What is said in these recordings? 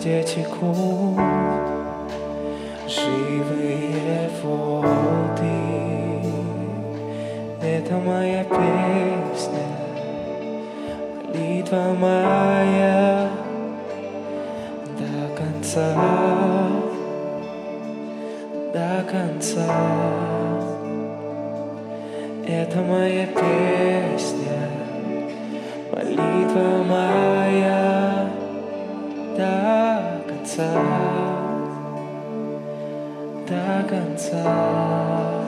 где текут живые воды. Это моя песня, молитва моя до конца, до конца. Это моя песня, молитва моя до конца, до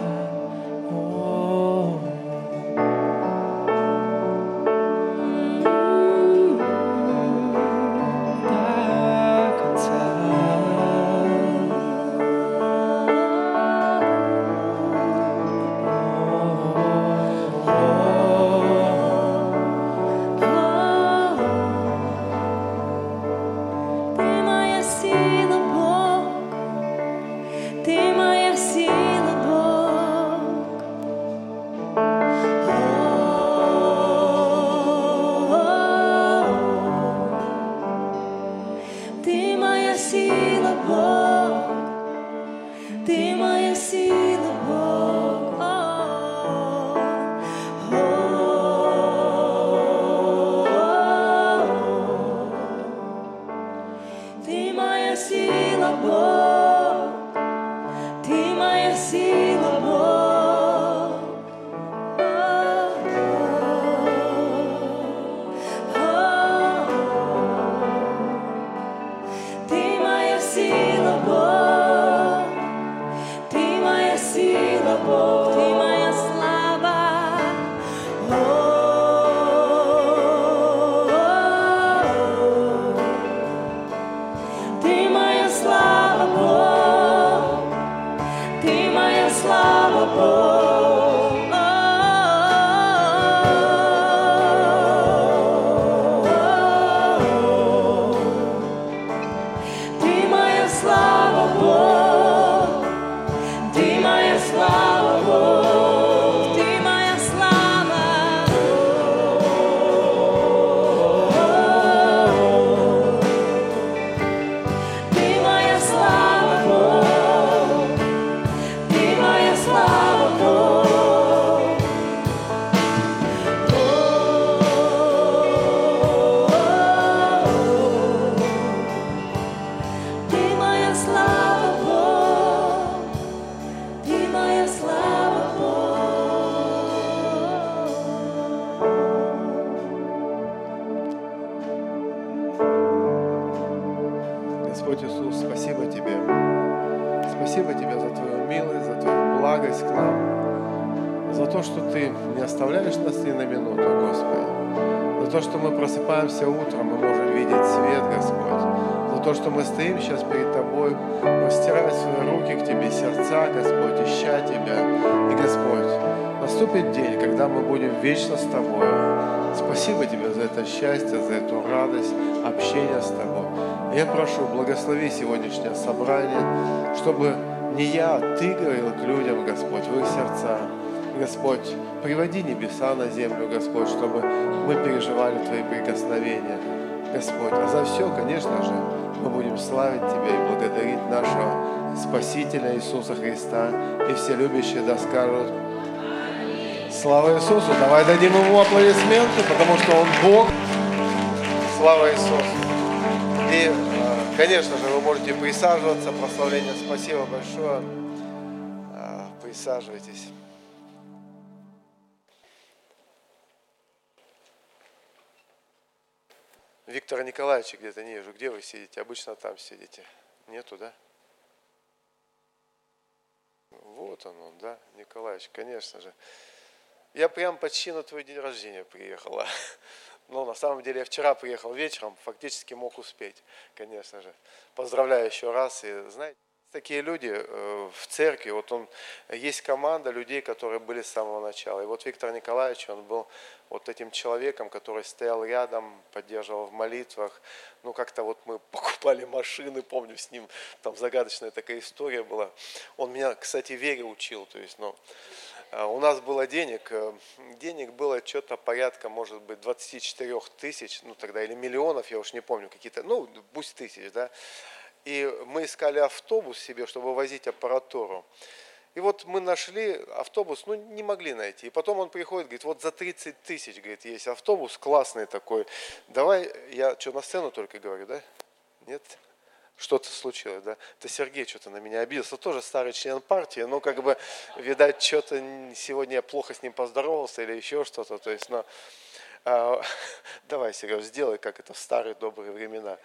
Я прошу, благослови сегодняшнее собрание, чтобы не я, а Ты говорил к людям, Господь, в их сердца. Господь, приводи небеса на землю, Господь, чтобы мы переживали Твои прикосновения. Господь, а за все, конечно же, мы будем славить Тебя и благодарить нашего Спасителя Иисуса Христа. И все любящие да скажут Слава Иисусу! Давай дадим Ему аплодисменты, потому что Он Бог. Слава Иисусу! И, конечно же, вы можете присаживаться. Прославление, спасибо большое. Э, Присаживайтесь. Виктора Николаевича где-то не вижу. Где вы сидите? Обычно там сидите. Нету, да? Вот он, он, да, Николаевич, конечно же. Я прям почти на твой день рождения приехала. Но на самом деле я вчера приехал вечером, фактически мог успеть, конечно же. Поздравляю еще раз. И знаете, такие люди э, в церкви, вот он, есть команда людей, которые были с самого начала. И вот Виктор Николаевич, он был вот этим человеком, который стоял рядом, поддерживал в молитвах. Ну, как-то вот мы покупали машины, помню, с ним там загадочная такая история была. Он меня, кстати, вере учил, то есть, ну, У нас было денег, э, денег было что-то порядка, может быть, 24 тысяч, ну тогда, или миллионов, я уж не помню, какие-то, ну, пусть тысяч, да. И мы искали автобус себе, чтобы возить аппаратуру. И вот мы нашли автобус, ну не могли найти. И потом он приходит, говорит, вот за 30 тысяч, говорит, есть автобус, классный такой. Давай, я что, на сцену только говорю, да? Нет? Что-то случилось, да? Это Сергей что-то на меня обиделся, тоже старый член партии, но как бы, видать, что-то сегодня я плохо с ним поздоровался или еще что-то. То есть, ну, а, давай, Сереж, сделай, как это в старые добрые времена.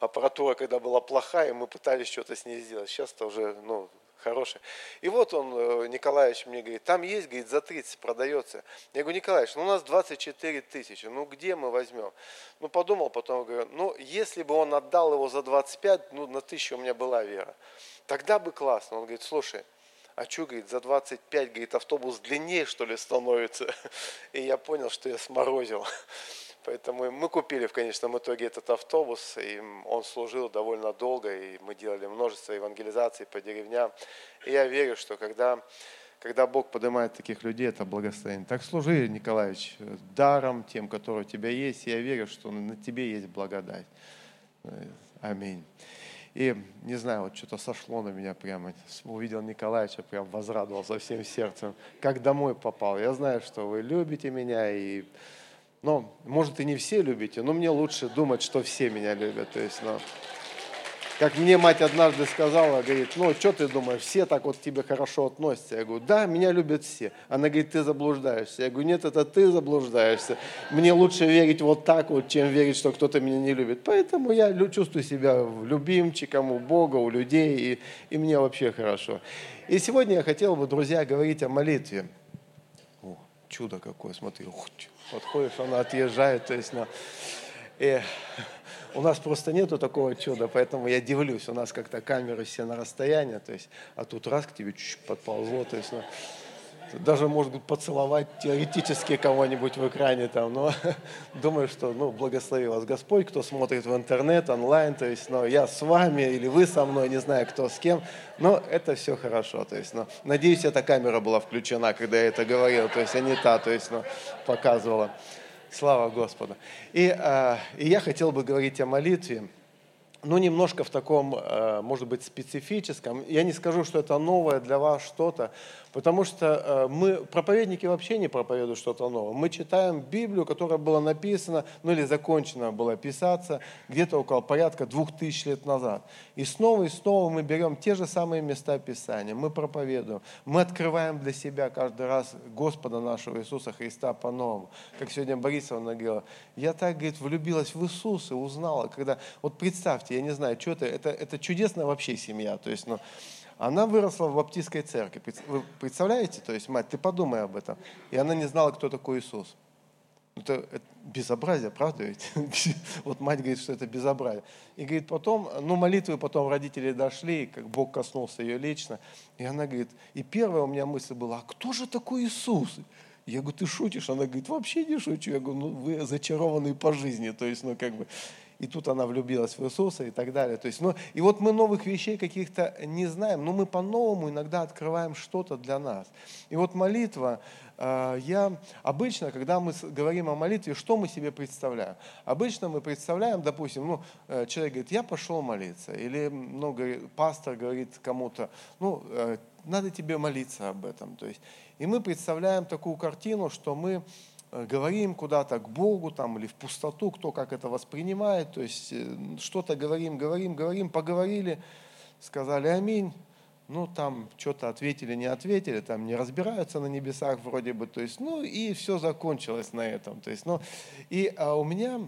Аппаратура, когда была плохая, мы пытались что-то с ней сделать. Сейчас-то уже, ну, хорошая. И вот он, э, Николаевич, мне говорит, там есть, говорит, за 30 продается. Я говорю, Николаевич, ну у нас 24 тысячи, ну где мы возьмем? Ну подумал, потом говорю, ну если бы он отдал его за 25, ну на тысячу у меня была вера. Тогда бы классно. Он говорит, слушай, а что, говорит, за 25, говорит, автобус длиннее, что ли, становится? И я понял, что я сморозил. Поэтому мы купили в конечном итоге этот автобус, и он служил довольно долго, и мы делали множество евангелизаций по деревням. И я верю, что когда, когда Бог поднимает таких людей, это благословение. Так служи, Николаевич, даром тем, который у тебя есть. Я верю, что на тебе есть благодать. Аминь. И не знаю, вот что-то сошло на меня прямо. Увидел Николаевича, прям возрадовался всем сердцем. Как домой попал. Я знаю, что вы любите меня и но, может, и не все любите, но мне лучше думать, что все меня любят. То есть, ну, как мне мать однажды сказала, говорит, ну, что ты думаешь, все так вот к тебе хорошо относятся? Я говорю, да, меня любят все. Она говорит, ты заблуждаешься. Я говорю, нет, это ты заблуждаешься. Мне лучше верить вот так вот, чем верить, что кто-то меня не любит. Поэтому я чувствую себя любимчиком у Бога, у людей, и, и мне вообще хорошо. И сегодня я хотел бы, друзья, говорить о молитве. О, чудо какое, смотри, ух, подходишь, она отъезжает, то есть, ну, и у нас просто нету такого чуда, поэтому я дивлюсь, у нас как-то камеры все на расстоянии, то есть, а тут раз к тебе чуть-чуть подползло, то есть, ну, даже, может быть, поцеловать теоретически кого-нибудь в экране там, но думаю, что, ну, благослови вас Господь, кто смотрит в интернет, онлайн, то есть, ну, я с вами или вы со мной, не знаю, кто с кем, но это все хорошо, то есть, ну, надеюсь, эта камера была включена, когда я это говорил, то есть, а не та, то есть, ну, показывала. Слава Господу. И, э, и я хотел бы говорить о молитве, ну, немножко в таком, э, может быть, специфическом. Я не скажу, что это новое для вас что-то, Потому что э, мы, проповедники вообще не проповедуют что-то новое. Мы читаем Библию, которая была написана, ну или закончена была писаться где-то около порядка двух тысяч лет назад. И снова и снова мы берем те же самые места Писания, мы проповедуем, мы открываем для себя каждый раз Господа нашего Иисуса Христа по-новому. Как сегодня Борисовна говорила, я так, говорит, влюбилась в Иисуса, узнала, когда, вот представьте, я не знаю, что это, это, это чудесная вообще семья, то есть, ну, она выросла в баптистской церкви. Вы представляете? То есть, мать, ты подумай об этом. И она не знала, кто такой Иисус. Это, это безобразие, правда ведь? Вот мать говорит, что это безобразие. И говорит, потом, ну, молитвы потом родители дошли, как Бог коснулся ее лично. И она говорит, и первая у меня мысль была, а кто же такой Иисус? Я говорю, ты шутишь? Она говорит, вообще не шучу. Я говорю, ну, вы зачарованные по жизни. То есть, ну, как бы, и тут она влюбилась в Иисуса и так далее. То есть, ну, и вот мы новых вещей каких-то не знаем, но мы по-новому иногда открываем что-то для нас. И вот молитва, э, я обычно, когда мы говорим о молитве, что мы себе представляем? Обычно мы представляем, допустим, ну, э, человек говорит, я пошел молиться, или ну, говорит, пастор говорит кому-то, ну, э, надо тебе молиться об этом. То есть, и мы представляем такую картину, что мы говорим куда-то к Богу там, или в пустоту, кто как это воспринимает, то есть э, что-то говорим, говорим, говорим, поговорили, сказали аминь, ну там что-то ответили, не ответили, там не разбираются на небесах вроде бы, то есть, ну и все закончилось на этом, то есть, ну и а у меня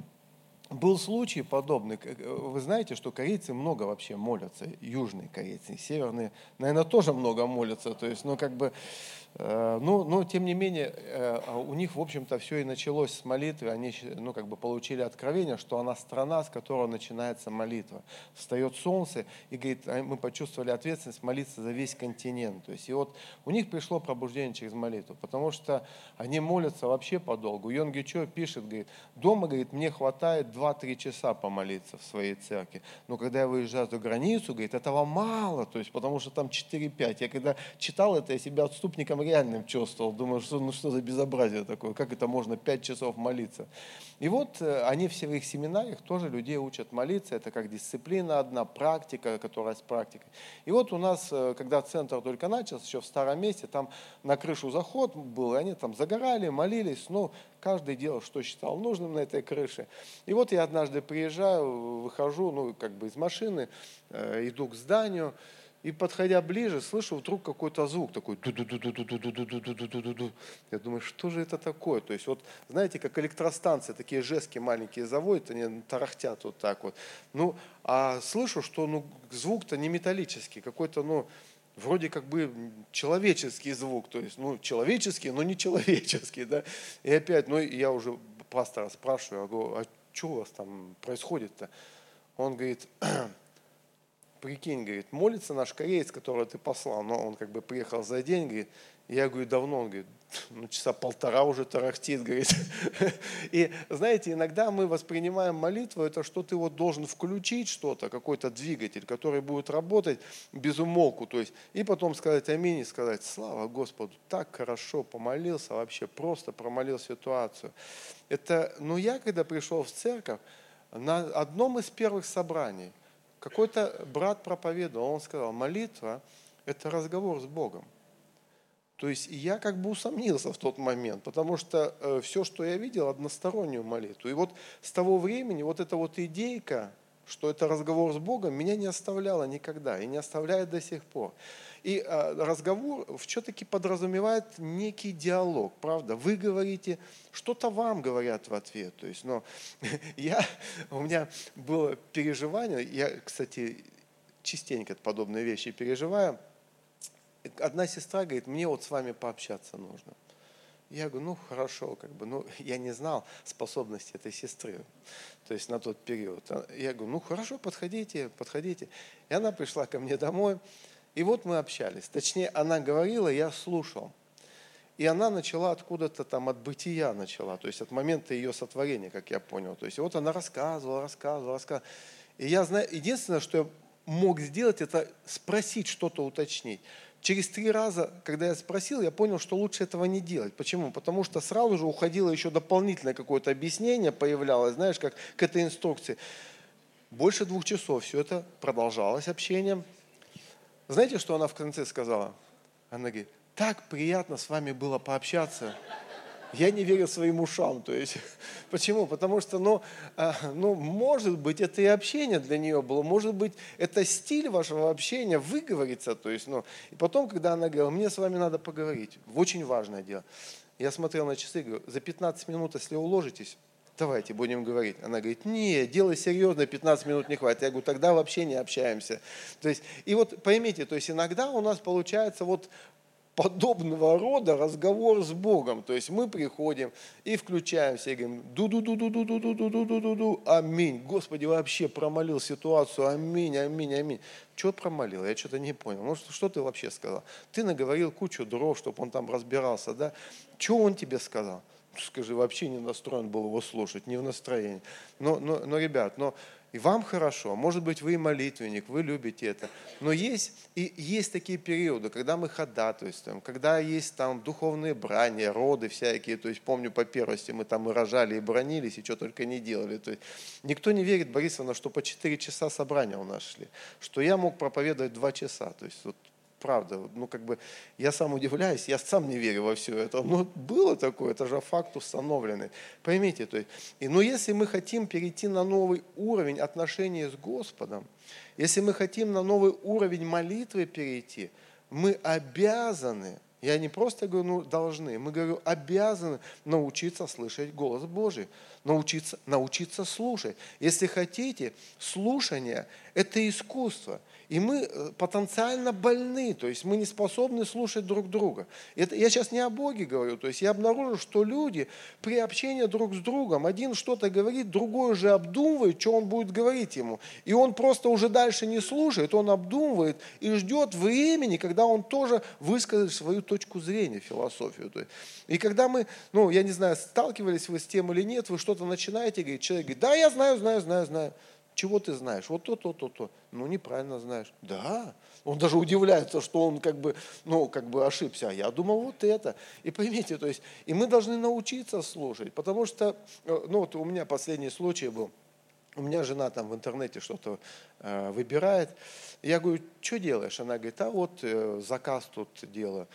был случай подобный. Э, вы знаете, что корейцы много вообще молятся, южные корейцы, северные, наверное, тоже много молятся, то есть, ну как бы Э, но, но, тем не менее, э, у них, в общем-то, все и началось с молитвы. Они ну, как бы получили откровение, что она страна, с которой начинается молитва. Встает солнце, и говорит, «А мы почувствовали ответственность молиться за весь континент. То есть, и вот у них пришло пробуждение через молитву, потому что они молятся вообще подолгу. Йонги Чо пишет, говорит, дома, говорит, мне хватает 2-3 часа помолиться в своей церкви. Но когда я выезжаю за границу, говорит, этого мало, то есть, потому что там 4-5. Я когда читал это, я себя отступником реальным чувствовал. Думаю, что, ну что за безобразие такое, как это можно пять часов молиться. И вот э, они в своих семинариях тоже людей учат молиться, это как дисциплина одна, практика, которая с практикой. И вот у нас, э, когда центр только начался, еще в старом месте, там на крышу заход был, и они там загорали, молились, ну, каждый делал, что считал нужным на этой крыше. И вот я однажды приезжаю, выхожу, ну, как бы из машины, э, иду к зданию, и подходя ближе, слышу вдруг какой-то звук такой. Я думаю, что же это такое? То есть вот, знаете, как электростанции, такие жестки маленькие заводят, они тарахтят вот так вот. Ну, а слышу, что ну, звук-то не металлический, какой-то, ну, вроде как бы человеческий звук, то есть, ну, человеческий, но не человеческий, да. И опять, ну, я уже пастора спрашиваю, я говорю, а что у вас там происходит-то? Он говорит, прикинь, говорит, молится наш кореец, которого ты послал, но он как бы приехал за день, говорит, я говорю, давно, он говорит, ну часа полтора уже тарахтит, говорит. И знаете, иногда мы воспринимаем молитву, это что ты вот должен включить что-то, какой-то двигатель, который будет работать без умолку, то есть, и потом сказать аминь и сказать, слава Господу, так хорошо помолился, вообще просто промолил ситуацию. Это, ну я когда пришел в церковь, на одном из первых собраний, какой-то брат проповедовал, он сказал, молитва – это разговор с Богом. То есть я как бы усомнился в тот момент, потому что э, все, что я видел, одностороннюю молитву. И вот с того времени вот эта вот идейка, что это разговор с Богом, меня не оставляла никогда и не оставляет до сих пор. И а, разговор все-таки подразумевает некий диалог, правда? Вы говорите, что-то вам говорят в ответ. То есть, но я, у меня было переживание, я, кстати, частенько подобные вещи переживаю. Одна сестра говорит, мне вот с вами пообщаться нужно. Я говорю, ну хорошо, как бы, ну я не знал способности этой сестры, то есть на тот период. Я говорю, ну хорошо, подходите, подходите. И она пришла ко мне домой, и вот мы общались. Точнее, она говорила, я слушал. И она начала откуда-то там от бытия начала, то есть от момента ее сотворения, как я понял. То есть вот она рассказывала, рассказывала, рассказывала. И я знаю, единственное, что я мог сделать, это спросить что-то, уточнить. Через три раза, когда я спросил, я понял, что лучше этого не делать. Почему? Потому что сразу же уходило еще дополнительное какое-то объяснение, появлялось, знаешь, как к этой инструкции. Больше двух часов все это продолжалось общением. Знаете, что она в конце сказала? Она говорит, так приятно с вами было пообщаться. Я не верю своим ушам. То есть, почему? Потому что, ну, а, ну, может быть, это и общение для нее было, может быть, это стиль вашего общения, выговориться. То есть, ну, и потом, когда она говорила, мне с вами надо поговорить, очень важное дело. Я смотрел на часы, говорю, за 15 минут, если уложитесь, давайте будем говорить. Она говорит, не, дело серьезное, 15 минут не хватит. Я говорю, тогда вообще не общаемся. То есть, и вот поймите, то есть иногда у нас получается вот подобного рода разговор с Богом. То есть мы приходим и включаемся и говорим, ду ду ду ду ду ду ду ду ду ду ду ду аминь. Господи, вообще промолил ситуацию, аминь, аминь, аминь. Что промолил? Я что-то не понял. Ну, что, что ты вообще сказал? Ты наговорил кучу дров, чтобы он там разбирался, да? Что он тебе сказал? Скажи, вообще не настроен был его слушать, не в настроении. Но, но, но ребят, но и вам хорошо, может быть, вы молитвенник, вы любите это. Но есть, и есть такие периоды, когда мы ходатайствуем, когда есть там духовные брани, роды всякие. То есть помню по первости мы там и рожали, и бронились, и что только не делали. То есть никто не верит, Борисовна, что по 4 часа собрания у нас шли. Что я мог проповедовать 2 часа. То есть вот правда. Ну, как бы, я сам удивляюсь, я сам не верю во все это. Но было такое, это же факт установленный. Поймите, то есть, и, но если мы хотим перейти на новый уровень отношений с Господом, если мы хотим на новый уровень молитвы перейти, мы обязаны я не просто говорю, ну, должны, мы говорю, обязаны научиться слышать голос Божий, научиться, научиться слушать. Если хотите, слушание – это искусство – и мы э, потенциально больны, то есть мы не способны слушать друг друга. Это, я сейчас не о Боге говорю, то есть я обнаружил, что люди при общении друг с другом, один что-то говорит, другой уже обдумывает, что он будет говорить ему. И он просто уже дальше не слушает, он обдумывает и ждет времени, когда он тоже выскажет свою точку зрения, философию. И когда мы, ну, я не знаю, сталкивались вы с тем или нет, вы что-то начинаете говорить, человек говорит, да, я знаю, знаю, знаю, знаю. Чего ты знаешь? Вот то, то, то, то. Ну, неправильно знаешь. Да. Он даже удивляется, что он как бы, ну, как бы ошибся. А я думал вот это. И поймите, то есть, и мы должны научиться слушать, потому что, э, ну, вот у меня последний случай был. У меня жена там в интернете что-то э, выбирает. Я говорю, что делаешь? Она говорит, а вот э, заказ тут делаю.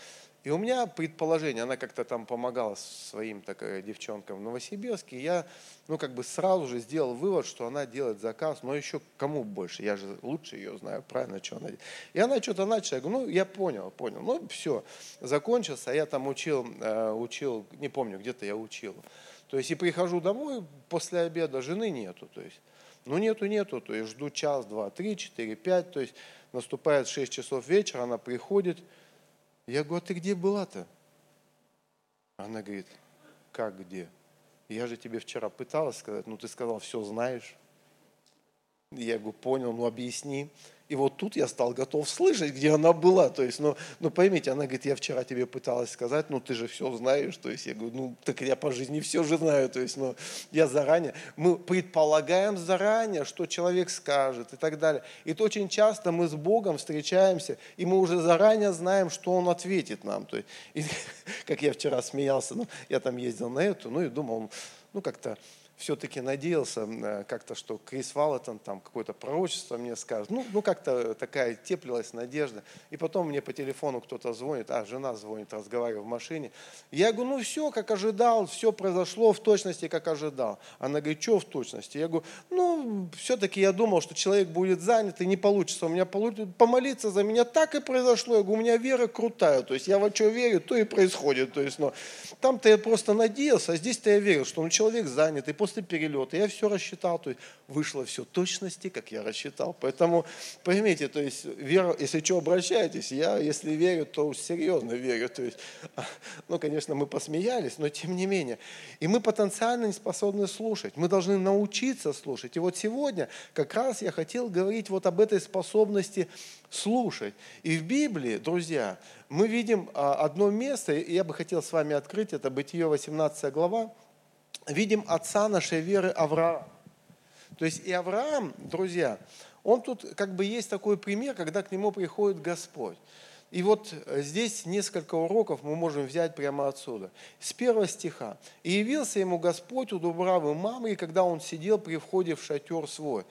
И у меня предположение, она как-то там помогала своим такая девчонкам в Новосибирске, я, ну, как бы сразу же сделал вывод, что она делает заказ, но еще кому больше, я же лучше ее знаю, правильно, что она делает. И она что-то начала, я говорю, ну, я понял, понял, ну, все, закончился, я там учил, э, учил, не помню, где-то я учил. То есть и прихожу домой после обеда, жены нету, то есть, ну, нету, нету, то есть жду час, два, три, четыре, пять, то есть наступает 6 часов вечера, она приходит, я говорю, а ты где была-то? Она говорит, как где? Я же тебе вчера пыталась сказать, ну ты сказал, все знаешь. Я говорю, понял, ну объясни. И вот тут я стал готов слышать, где она была. То есть, ну, ну поймите, она говорит, я вчера тебе пыталась сказать, ну ты же все знаешь. То есть я говорю, ну так я по жизни все же знаю. То есть, ну я заранее, мы предполагаем заранее, что человек скажет и так далее. И то очень часто мы с Богом встречаемся, и мы уже заранее знаем, что Он ответит нам. То есть, и, как я вчера смеялся, ну я там ездил на эту, ну и думал, ну как-то все-таки надеялся э, как-то, что Крис Валлетон там какое-то пророчество мне скажет. Ну, ну как-то такая теплилась надежда. И потом мне по телефону кто-то звонит, а жена звонит, разговариваю в машине. Я говорю, ну все, как ожидал, все произошло в точности, как ожидал. Она говорит, что в точности? Я говорю, ну, все-таки я думал, что человек будет занят и не получится. У меня получится помолиться за меня так и произошло. Я говорю, у меня вера крутая. То есть я во что верю, то и происходит. То есть, ну, там-то я просто надеялся, а здесь-то я верил, что ну, человек занят. И после после перелета. Я все рассчитал, то есть вышло все точности, как я рассчитал. Поэтому поймите, то есть вера, если что, обращайтесь, я, если верю, то серьезно верю. То есть, ну, конечно, мы посмеялись, но тем не менее. И мы потенциально не способны слушать. Мы должны научиться слушать. И вот сегодня как раз я хотел говорить вот об этой способности слушать. И в Библии, друзья, мы видим а, одно место, и я бы хотел с вами открыть, это Бытие 18 глава, видим отца нашей веры Авраама. То есть и Авраам, друзья, он тут как бы есть такой пример, когда к нему приходит Господь. И вот здесь несколько уроков мы можем взять прямо отсюда. С первого стиха. «И явился ему Господь у Дубравы мамы, когда он сидел при входе в шатер свой»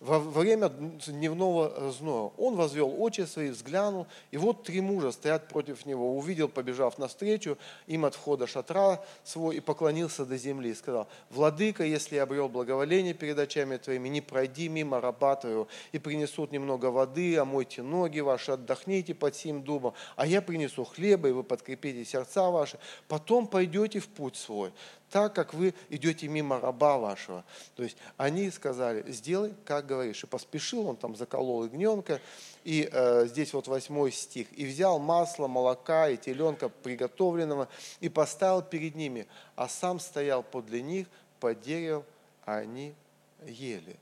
во время дневного зноя. Он возвел очи свои, взглянул, и вот три мужа стоят против него. Увидел, побежав навстречу им от входа шатра свой, и поклонился до земли, и сказал, «Владыка, если я обрел благоволение перед очами твоими, не пройди мимо раба твоего, и принесут немного воды, омойте ноги ваши, отдохните под сим дубом, а я принесу хлеба, и вы подкрепите сердца ваши, потом пойдете в путь свой» так, как вы идете мимо раба вашего. То есть они сказали, сделай, как говоришь. И поспешил, он там заколол ягненка. И э, здесь вот восьмой стих. И взял масло, молока и теленка приготовленного и поставил перед ними, а сам стоял подле них под деревом, а они ели.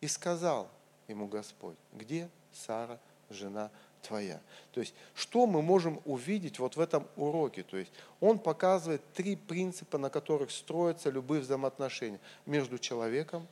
И сказал ему Господь, где Сара, жена твоя. То есть, что мы можем увидеть вот в этом уроке? То есть, он показывает три принципа, на которых строятся любые взаимоотношения между человеком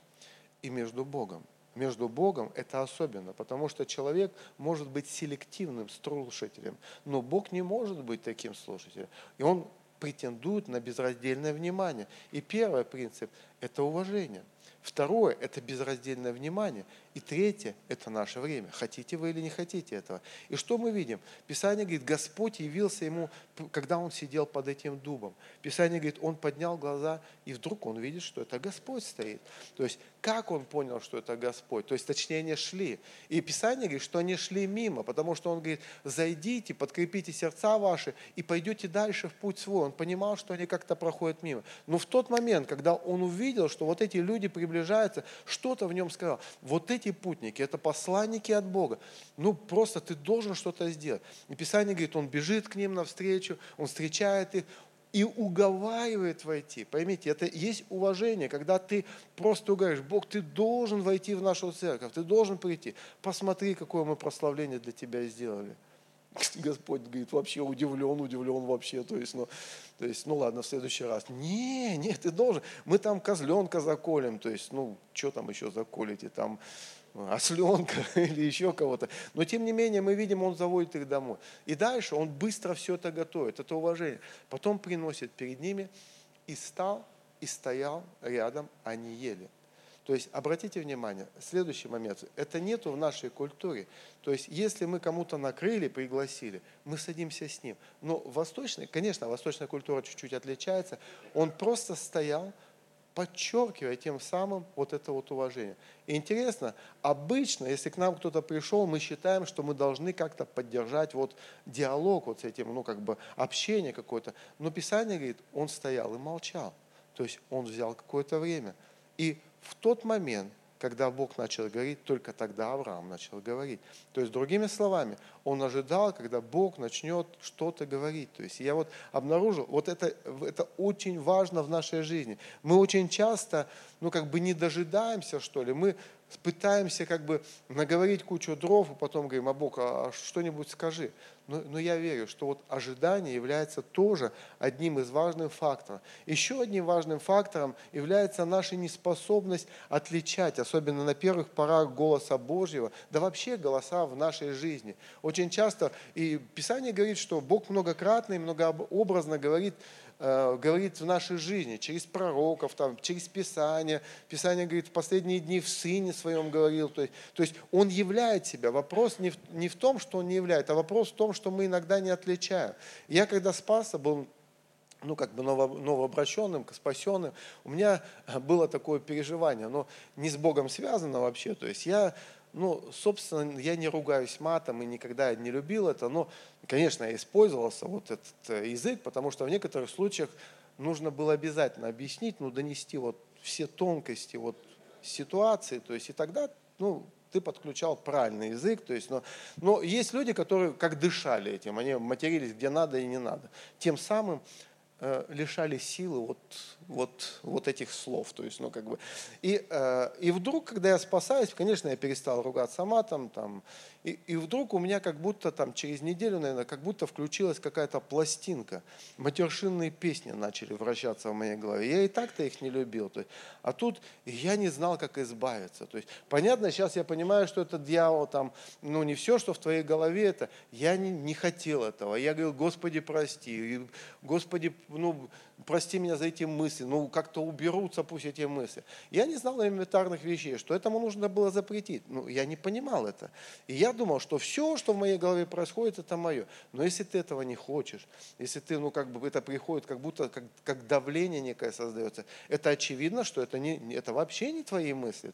и между Богом. Между Богом это особенно, потому что человек может быть селективным слушателем, но Бог не может быть таким слушателем. И он претендует на безраздельное внимание. И первый принцип – это уважение. Второе – это безраздельное внимание. И третье – это наше время. Хотите вы или не хотите этого. И что мы видим? Писание говорит, Господь явился ему, когда он сидел под этим дубом. Писание говорит, он поднял глаза, и вдруг он видит, что это Господь стоит. То есть, как он понял, что это Господь? То есть, точнее, они шли. И Писание говорит, что они шли мимо, потому что он говорит, зайдите, подкрепите сердца ваши и пойдете дальше в путь свой. Он понимал, что они как-то проходят мимо. Но в тот момент, когда он увидел, что вот эти люди приближаются, что-то в нем сказал. Вот эти эти путники, это посланники от Бога. Ну, просто ты должен что-то сделать. И Писание говорит, он бежит к ним навстречу, он встречает их, и уговаривает войти. Поймите, это есть уважение, когда ты просто говоришь, Бог, ты должен войти в нашу церковь, ты должен прийти. Посмотри, какое мы прославление для тебя сделали. Господь говорит, вообще удивлен, удивлен вообще. То есть, ну, то есть, ну ладно, в следующий раз. Не, нет, ты должен. Мы там козленка заколем. То есть, ну, что там еще заколите? Там осленка или еще кого-то. Но тем не менее мы видим, он заводит их домой. И дальше он быстро все это готовит, это уважение. Потом приносит перед ними и стал, и стоял рядом, они ели. То есть, обратите внимание, следующий момент, это нету в нашей культуре. То есть, если мы кому-то накрыли, пригласили, мы садимся с ним. Но восточный, конечно, восточная культура чуть-чуть отличается, он просто стоял, подчеркивая тем самым вот это вот уважение. И интересно, обычно, если к нам кто-то пришел, мы считаем, что мы должны как-то поддержать вот диалог вот с этим, ну как бы общение какое-то. Но Писание говорит, он стоял и молчал. То есть он взял какое-то время. И в тот момент, когда Бог начал говорить, только тогда Авраам начал говорить. То есть, другими словами, он ожидал, когда Бог начнет что-то говорить. То есть, я вот обнаружил, вот это, это очень важно в нашей жизни. Мы очень часто, ну, как бы не дожидаемся, что ли, мы пытаемся как бы наговорить кучу дров, и потом говорим, а Бог, а что-нибудь скажи. Но, но я верю, что вот ожидание является тоже одним из важных факторов. Еще одним важным фактором является наша неспособность отличать, особенно на первых порах голоса Божьего, да вообще голоса в нашей жизни. Очень часто, и Писание говорит, что Бог многократно и многообразно говорит, говорит в нашей жизни, через пророков, там, через Писание. Писание говорит, в последние дни в Сыне Своем говорил. То есть, то есть Он являет себя. Вопрос не в, не в том, что Он не являет, а вопрос в том, что мы иногда не отличаем. Я когда спасся, был ну, как бы ново, новообращенным, спасенным, у меня было такое переживание, но не с Богом связано вообще. То есть я ну, собственно, я не ругаюсь матом и никогда не любил это, но, конечно, я использовался вот этот э, язык, потому что в некоторых случаях нужно было обязательно объяснить, ну, донести вот все тонкости вот ситуации, то есть и тогда, ну, ты подключал правильный язык, то есть, но, но есть люди, которые как дышали этим, они матерились где надо и не надо. Тем самым Э, лишали силы вот, вот, вот этих слов. То есть, ну, как бы. и, э, и вдруг, когда я спасаюсь, конечно, я перестал ругаться матом, там, и, и вдруг у меня как будто там через неделю, наверное, как будто включилась какая-то пластинка. Матершинные песни начали вращаться в моей голове. Я и так-то их не любил. То есть, а тут я не знал, как избавиться. То есть, понятно, сейчас я понимаю, что это дьявол, там, ну не все, что в твоей голове, это я не, не хотел этого. Я говорил, Господи, прости. Господи, ну, прости меня за эти мысли, ну как-то уберутся пусть эти мысли. Я не знал элементарных вещей, что этому нужно было запретить. Ну, я не понимал это. И я думал, что все, что в моей голове происходит, это мое. Но если ты этого не хочешь, если ты, ну как бы это приходит, как будто как, как давление некое создается, это очевидно, что это, не, это вообще не твои мысли.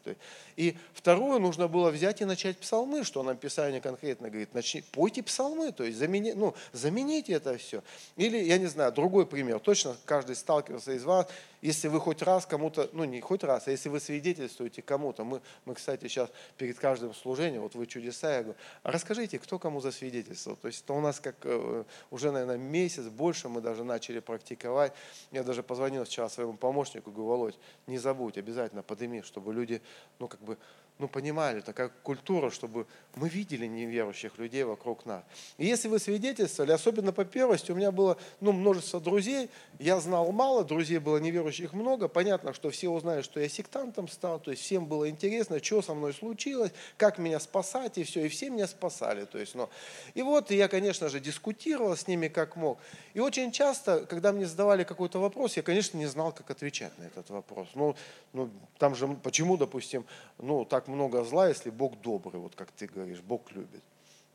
И второе, нужно было взять и начать псалмы, что нам Писание конкретно говорит, начни, пойте псалмы, то есть замени, ну, замените это все. Или, я не знаю, другой пример, точно каждый сталкивался из вас, если вы хоть раз кому-то, ну не хоть раз, а если вы свидетельствуете кому-то, мы, мы, кстати, сейчас перед каждым служением, вот вы чудеса, я говорю, а расскажите, кто кому засвидетельствовал. То есть это у нас как э, уже, наверное, месяц, больше мы даже начали практиковать. Я даже позвонил вчера своему помощнику, говорю, Володь, не забудь, обязательно подними, чтобы люди, ну как бы, ну, понимали, такая культура, чтобы мы видели неверующих людей вокруг нас. И если вы свидетельствовали, особенно по первости, у меня было ну, множество друзей, я знал мало, друзей было неверующих много, понятно, что все узнали, что я сектантом стал, то есть всем было интересно, что со мной случилось, как меня спасать, и все, и все меня спасали. То есть, ну. И вот я, конечно же, дискутировал с ними как мог. И очень часто, когда мне задавали какой-то вопрос, я, конечно, не знал, как отвечать на этот вопрос. Ну, ну там же, почему, допустим, ну, так много зла, если Бог добрый, вот как ты говоришь, Бог любит.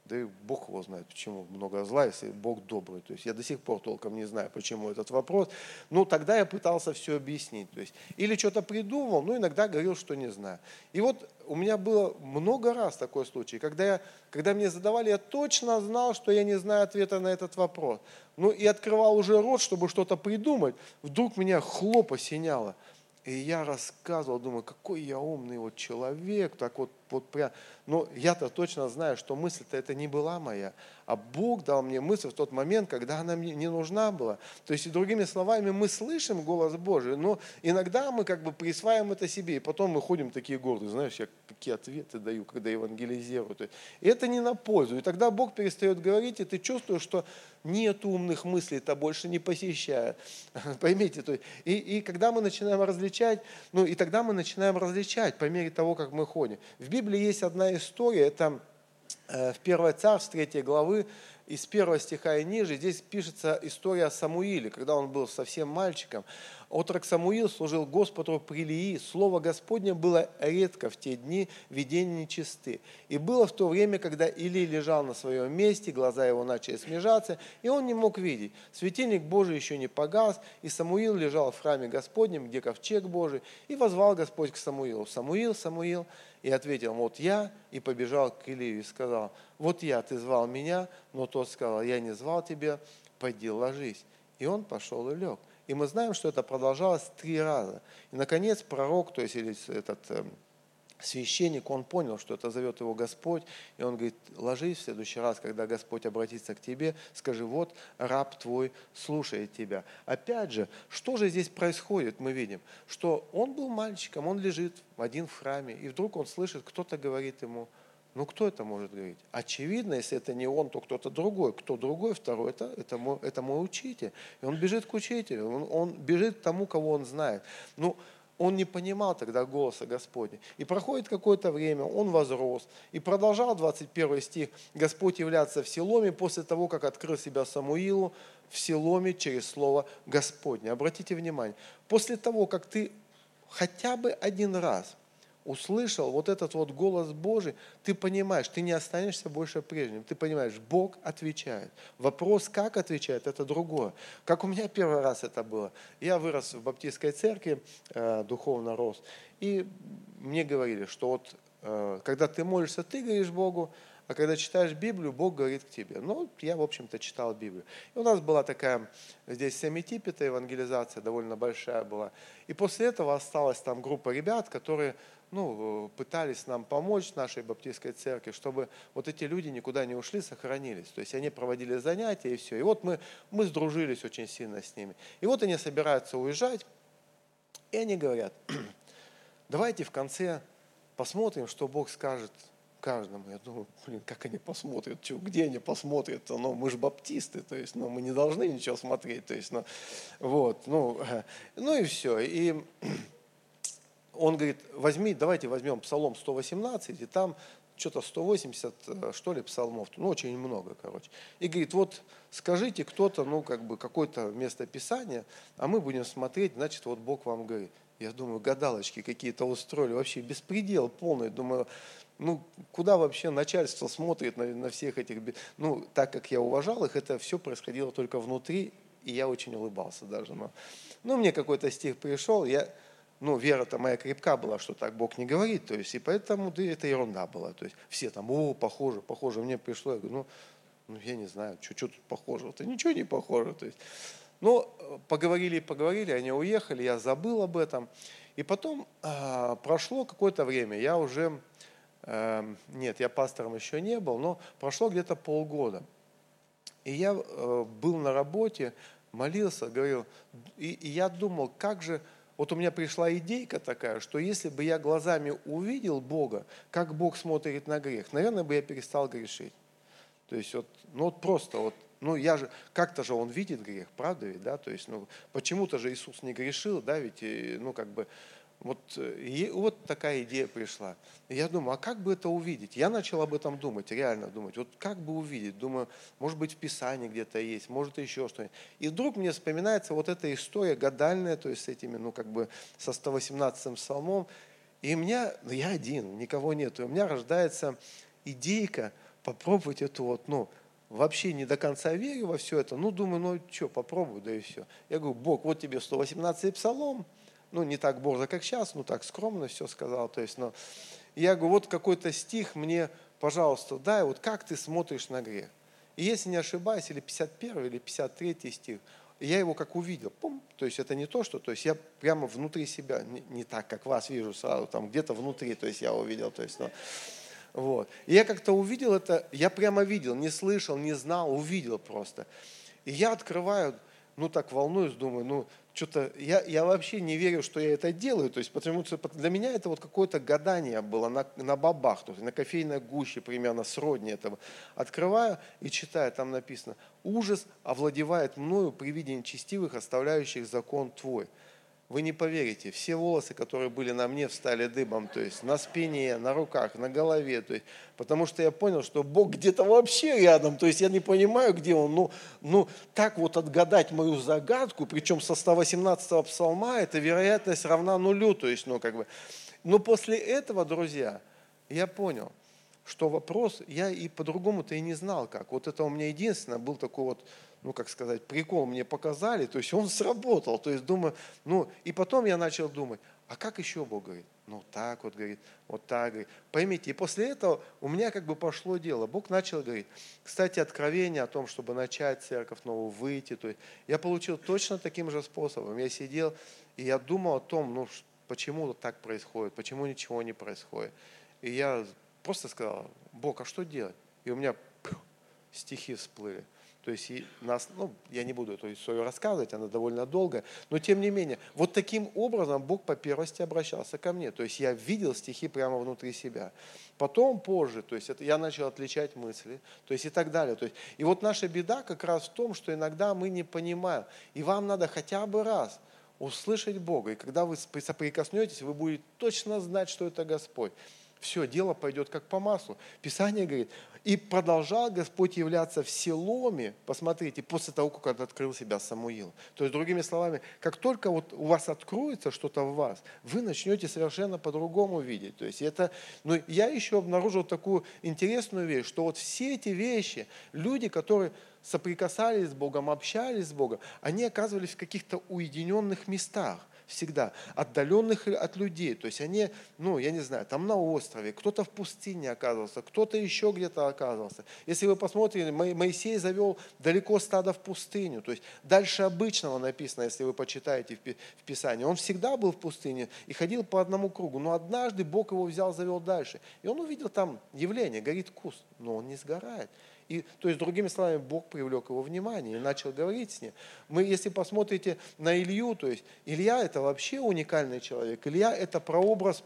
Да и Бог его знает, почему много зла, если Бог добрый. То есть я до сих пор толком не знаю, почему этот вопрос. Ну, тогда я пытался все объяснить. То есть, или что-то придумал, но иногда говорил, что не знаю. И вот у меня было много раз такой случай, когда, я, когда мне задавали, я точно знал, что я не знаю ответа на этот вопрос. Ну, и открывал уже рот, чтобы что-то придумать. Вдруг меня хлоп осеняло – и я рассказывал, думаю, какой я умный вот человек, так вот вот прям, но я-то точно знаю, что мысль-то это не была моя, а Бог дал мне мысль в тот момент, когда она мне не нужна была. То есть, и другими словами, мы слышим голос Божий, но иногда мы как бы присваиваем это себе, и потом мы ходим такие гордые, знаешь, я какие ответы даю, когда евангелизирую. И это не на пользу. И тогда Бог перестает говорить, и ты чувствуешь, что нет умных мыслей, это больше не посещает. Поймите, то есть, и, и когда мы начинаем различать, ну и тогда мы начинаем различать по мере того, как мы ходим. В Библии есть одна история, это Э, в 1 Царств 3 главы, из первого стиха и ниже, здесь пишется история о Самуиле, когда он был совсем мальчиком. Отрок Самуил служил Господу при Илии. Слово Господне было редко в те дни, видения нечисты. И было в то время, когда Илий лежал на своем месте, глаза его начали смежаться, и он не мог видеть. Светильник Божий еще не погас, и Самуил лежал в храме Господнем, где ковчег Божий, и возвал Господь к Самуилу. «Самуил, Самуил!» И ответил, вот я, и побежал к Илию и сказал, вот я, ты звал меня, но тот сказал, я не звал тебя, пойди ложись. И он пошел и лег. И мы знаем, что это продолжалось три раза. И, наконец, пророк, то есть этот э, священник, он понял, что это зовет его Господь, и он говорит, ложись в следующий раз, когда Господь обратится к тебе, скажи, вот раб твой слушает тебя. Опять же, что же здесь происходит, мы видим, что он был мальчиком, он лежит один в храме, и вдруг он слышит, кто-то говорит ему, ну, кто это может говорить? Очевидно, если это не он, то кто-то другой. Кто другой, второй, это, это, мой, это мой учитель. И он бежит к учителю, он, он бежит к тому, кого он знает. Ну, он не понимал тогда голоса Господня. И проходит какое-то время, он возрос. И продолжал 21 стих, Господь являться в Силоме после того, как открыл себя Самуилу в Силоме через слово Господне. Обратите внимание, после того, как ты хотя бы один раз – услышал вот этот вот голос Божий, ты понимаешь, ты не останешься больше прежним. Ты понимаешь, Бог отвечает. Вопрос, как отвечает, это другое. Как у меня первый раз это было. Я вырос в баптистской церкви, э, духовно рос. И мне говорили, что вот э, когда ты молишься, ты говоришь Богу, а когда читаешь Библию, Бог говорит к тебе. Ну, я, в общем-то, читал Библию. И у нас была такая здесь семитипита евангелизация, довольно большая была. И после этого осталась там группа ребят, которые ну, пытались нам помочь нашей баптистской церкви, чтобы вот эти люди никуда не ушли, сохранились. То есть они проводили занятия и все. И вот мы, мы сдружились очень сильно с ними. И вот они собираются уезжать, и они говорят, давайте в конце посмотрим, что Бог скажет каждому. Я думаю, блин, как они посмотрят, что, где они посмотрят, ну, мы же баптисты, то есть, ну, мы не должны ничего смотреть, то есть, ну, вот, ну, ну и все. И он говорит, возьми, давайте возьмем Псалом 118, и там что-то 180, э, что ли, псалмов, ну, очень много, короче. И говорит, вот скажите кто-то, ну, как бы, какое-то место Писания, а мы будем смотреть, значит, вот Бог вам говорит. Я думаю, гадалочки какие-то устроили, вообще беспредел полный. Думаю, ну, куда вообще начальство смотрит на, на всех этих... Ну, так как я уважал их, это все происходило только внутри, и я очень улыбался даже. Но, ну, мне какой-то стих пришел, я ну, вера-то моя крепка была, что так Бог не говорит, то есть, и поэтому да, это ерунда была, то есть, все там, о, похоже, похоже, мне пришло, я говорю, ну, ну я не знаю, что, что тут похоже, то ничего не похоже, то есть, ну, поговорили, поговорили, они уехали, я забыл об этом, и потом а, прошло какое-то время, я уже, а, нет, я пастором еще не был, но прошло где-то полгода, и я а, был на работе, молился, говорил, и, и я думал, как же, вот у меня пришла идейка такая, что если бы я глазами увидел Бога, как Бог смотрит на грех, наверное, бы я перестал грешить. То есть вот, ну вот просто вот, ну я же, как-то же он видит грех, правда ведь, да, то есть, ну почему-то же Иисус не грешил, да, ведь, ну как бы, вот, и вот такая идея пришла. Я думаю, а как бы это увидеть? Я начал об этом думать, реально думать. Вот как бы увидеть? Думаю, может быть, в Писании где-то есть, может, еще что-нибудь. И вдруг мне вспоминается вот эта история гадальная, то есть с этими, ну, как бы со 118-м псалмом. И у меня, ну, я один, никого нет. И у меня рождается идейка попробовать эту вот, ну, вообще не до конца верю во все это, ну, думаю, ну, что, попробую, да и все. Я говорю, Бог, вот тебе 118-й псалом, ну, не так борзо, как сейчас, ну, так скромно все сказал, то есть, но я говорю, вот какой-то стих мне, пожалуйста, дай, вот как ты смотришь на грех. И если не ошибаюсь, или 51 или 53 стих, я его как увидел, пум, то есть это не то, что, то есть я прямо внутри себя, не, не так, как вас вижу сразу, там где-то внутри, то есть я увидел, то есть, ну, вот. И я как-то увидел это, я прямо видел, не слышал, не знал, увидел просто. И я открываю, ну так волнуюсь, думаю, ну что-то, я, я вообще не верю, что я это делаю, то есть потому что для меня это вот какое-то гадание было на, на бабах, то есть на кофейной гуще примерно сродни этого. Открываю и читаю, там написано, ужас овладевает мною при виде нечестивых, оставляющих закон твой. Вы не поверите, все волосы, которые были на мне, встали дыбом, то есть на спине, на руках, на голове, то есть, потому что я понял, что Бог где-то вообще рядом, то есть я не понимаю, где Он, ну, ну так вот отгадать мою загадку, причем со 118 псалма, эта вероятность равна нулю, то есть, ну, как бы, но после этого, друзья, я понял, что вопрос, я и по-другому-то и не знал как. Вот это у меня единственное был такой вот ну, как сказать, прикол мне показали, то есть он сработал, то есть думаю, ну, и потом я начал думать, а как еще Бог говорит? Ну, так вот говорит, вот так говорит. Поймите, и после этого у меня как бы пошло дело. Бог начал говорить. Кстати, откровение о том, чтобы начать церковь новую, выйти, то есть я получил точно таким же способом. Я сидел, и я думал о том, ну, почему так происходит, почему ничего не происходит. И я просто сказал, Бог, а что делать? И у меня стихи всплыли. То есть и нас, ну, я не буду эту историю рассказывать, она довольно долгая, но тем не менее, вот таким образом Бог по первости обращался ко мне. То есть я видел стихи прямо внутри себя. Потом, позже, то есть это, я начал отличать мысли, то есть и так далее. То есть, и вот наша беда как раз в том, что иногда мы не понимаем, и вам надо хотя бы раз услышать Бога. И когда вы соприкоснетесь, вы будете точно знать, что это Господь все, дело пойдет как по маслу. Писание говорит, и продолжал Господь являться в Селоме, посмотрите, после того, как открыл себя Самуил. То есть, другими словами, как только вот у вас откроется что-то в вас, вы начнете совершенно по-другому видеть. То есть это, но я еще обнаружил такую интересную вещь, что вот все эти вещи, люди, которые соприкасались с Богом, общались с Богом, они оказывались в каких-то уединенных местах всегда, отдаленных от людей. То есть они, ну, я не знаю, там на острове, кто-то в пустыне оказывался, кто-то еще где-то оказывался. Если вы посмотрите, Моисей завел далеко стадо в пустыню, то есть дальше обычного написано, если вы почитаете в Писании. Он всегда был в пустыне и ходил по одному кругу, но однажды Бог его взял, завел дальше. И он увидел там явление, горит куст, но он не сгорает. И, то есть, другими словами, Бог привлек его внимание и начал говорить с ним. Мы, если посмотрите на Илью, то есть Илья это вообще уникальный человек. Илья это прообраз,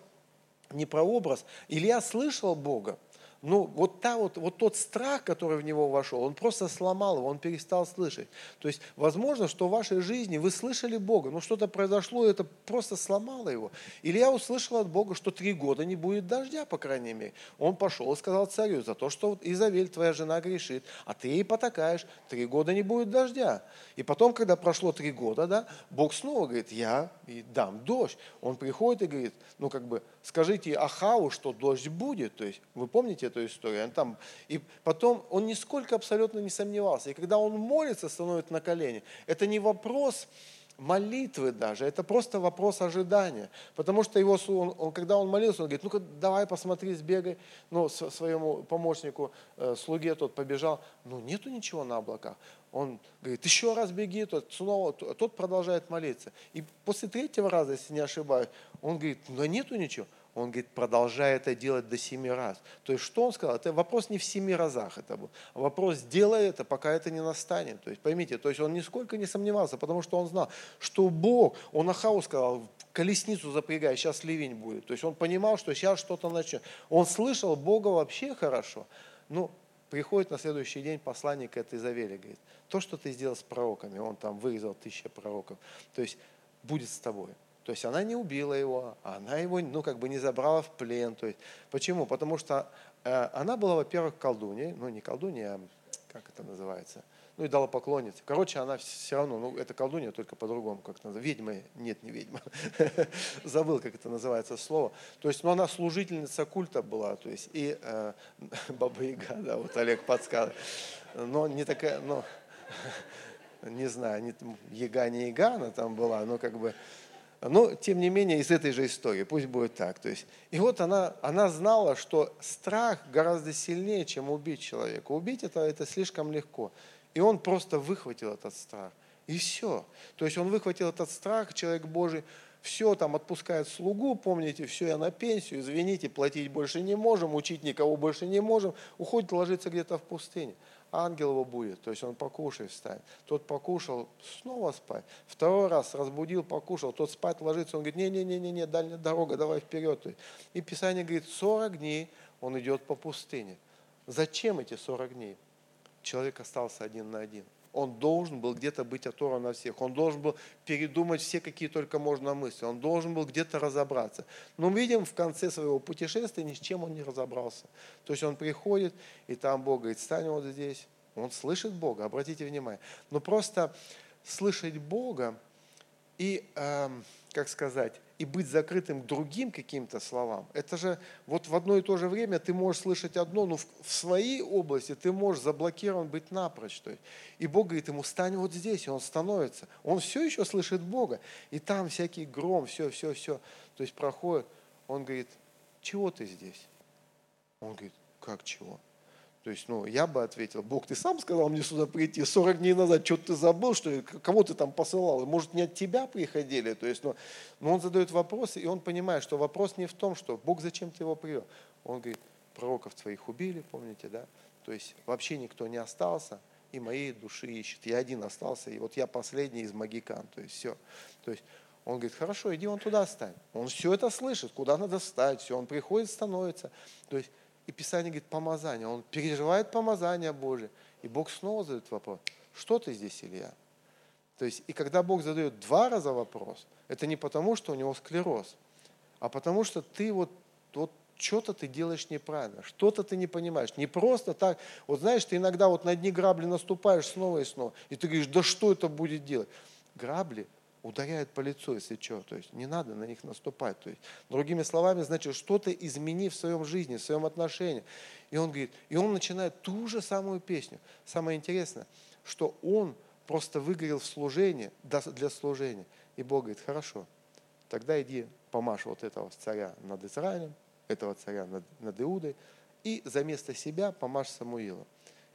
не прообраз. Илья слышал Бога, ну, вот, та вот, вот тот страх, который в него вошел, он просто сломал его, он перестал слышать. То есть, возможно, что в вашей жизни вы слышали Бога, но что-то произошло, и это просто сломало его. Или я услышал от Бога, что три года не будет дождя, по крайней мере. Он пошел и сказал царю, за то, что Изавель, твоя жена, грешит, а ты ей потакаешь, три года не будет дождя. И потом, когда прошло три года, да, Бог снова говорит, я дам дождь. Он приходит и говорит, ну, как бы, скажите Ахау, что дождь будет. То есть, вы помните эту историю? Он там, и потом он нисколько абсолютно не сомневался. И когда он молится, становится на колени, это не вопрос молитвы даже, это просто вопрос ожидания. Потому что его, он, он, когда он молился, он говорит, ну-ка давай посмотри, сбегай. Ну, своему помощнику, э, слуге тот побежал, ну нету ничего на облаках. Он говорит, еще раз беги, тот снова, тот продолжает молиться. И после третьего раза, если не ошибаюсь, он говорит, ну нету ничего. Он говорит, продолжай это делать до семи раз. То есть, что он сказал? Это вопрос не в семи разах это был. Вопрос, делай это, пока это не настанет. То есть, поймите, то есть он нисколько не сомневался, потому что он знал, что Бог, он Ахау сказал, колесницу запрягай, сейчас ливень будет. То есть он понимал, что сейчас что-то начнет. Он слышал Бога вообще хорошо. Ну, приходит на следующий день посланник от Изавели, говорит, то, что ты сделал с пророками, он там вырезал тысячи пророков, то есть будет с тобой. То есть она не убила его, она его, ну, как бы не забрала в плен. То есть, почему? Потому что э, она была, во-первых, колдуньей, ну, не колдунья, а как это называется, ну, и дала поклонница. Короче, она все равно, ну, это колдунья, только по-другому, как это называется, ведьма, нет, не ведьма, забыл, как это называется слово. То есть, ну, она служительница культа была, то есть, и э, Баба Яга, да, вот Олег подсказывает, но не такая, ну, не знаю, не, Яга не Яга она там была, но как бы, но, тем не менее, из этой же истории, пусть будет так. То есть, и вот она, она знала, что страх гораздо сильнее, чем убить человека. Убить это, это слишком легко. И он просто выхватил этот страх. И все. То есть он выхватил этот страх, человек Божий, все там отпускает слугу, помните, все, я на пенсию, извините, платить больше не можем, учить никого больше не можем, уходит ложиться где-то в пустыне. Ангел его будет, то есть он покушай, встань. Тот покушал, снова спать. Второй раз разбудил, покушал, тот спать ложится, он говорит, не-не-не-не, дальняя дорога, давай вперед. И Писание говорит, 40 дней он идет по пустыне. Зачем эти 40 дней? Человек остался один на один. Он должен был где-то быть оторван на всех. Он должен был передумать все, какие только можно мысли. Он должен был где-то разобраться. Но мы видим, в конце своего путешествия ни с чем он не разобрался. То есть он приходит, и там Бог говорит, стань вот здесь. Он слышит Бога, обратите внимание. Но просто слышать Бога и, эм, как сказать, и быть закрытым другим каким-то словам, это же вот в одно и то же время ты можешь слышать одно, но в, в своей области ты можешь заблокирован быть напрочь. То есть, и Бог говорит ему, стань вот здесь, и он становится. Он все еще слышит Бога. И там всякий гром, все, все, все. То есть проходит, он говорит, чего ты здесь? Он говорит, как чего? То есть, ну, я бы ответил, Бог, ты сам сказал мне сюда прийти 40 дней назад, что ты забыл, что кого ты там посылал? Может, не от тебя приходили? То есть, ну, но он задает вопросы, и он понимает, что вопрос не в том, что Бог, зачем ты его привел? Он говорит, пророков твоих убили, помните, да? То есть, вообще никто не остался, и моей души ищет. Я один остался, и вот я последний из магикан, то есть все. То есть, он говорит, хорошо, иди он туда стань. Он все это слышит, куда надо встать, все, он приходит, становится. То есть, и Писание говорит помазание. Он переживает помазание Божие. И Бог снова задает вопрос, что ты здесь, Илья? То есть, и когда Бог задает два раза вопрос, это не потому, что у него склероз, а потому что ты вот, вот что-то ты делаешь неправильно, что-то ты не понимаешь. Не просто так, вот знаешь, ты иногда вот на дни грабли наступаешь снова и снова, и ты говоришь, да что это будет делать? Грабли ударяют по лицу, если что. То есть не надо на них наступать. То есть, другими словами, значит, что-то измени в своем жизни, в своем отношении. И он говорит, и он начинает ту же самую песню. Самое интересное, что он просто выгорел в служение для служения. И Бог говорит, хорошо, тогда иди помашь вот этого царя над Израилем, этого царя над, над Иудой, и за место себя помашь Самуила.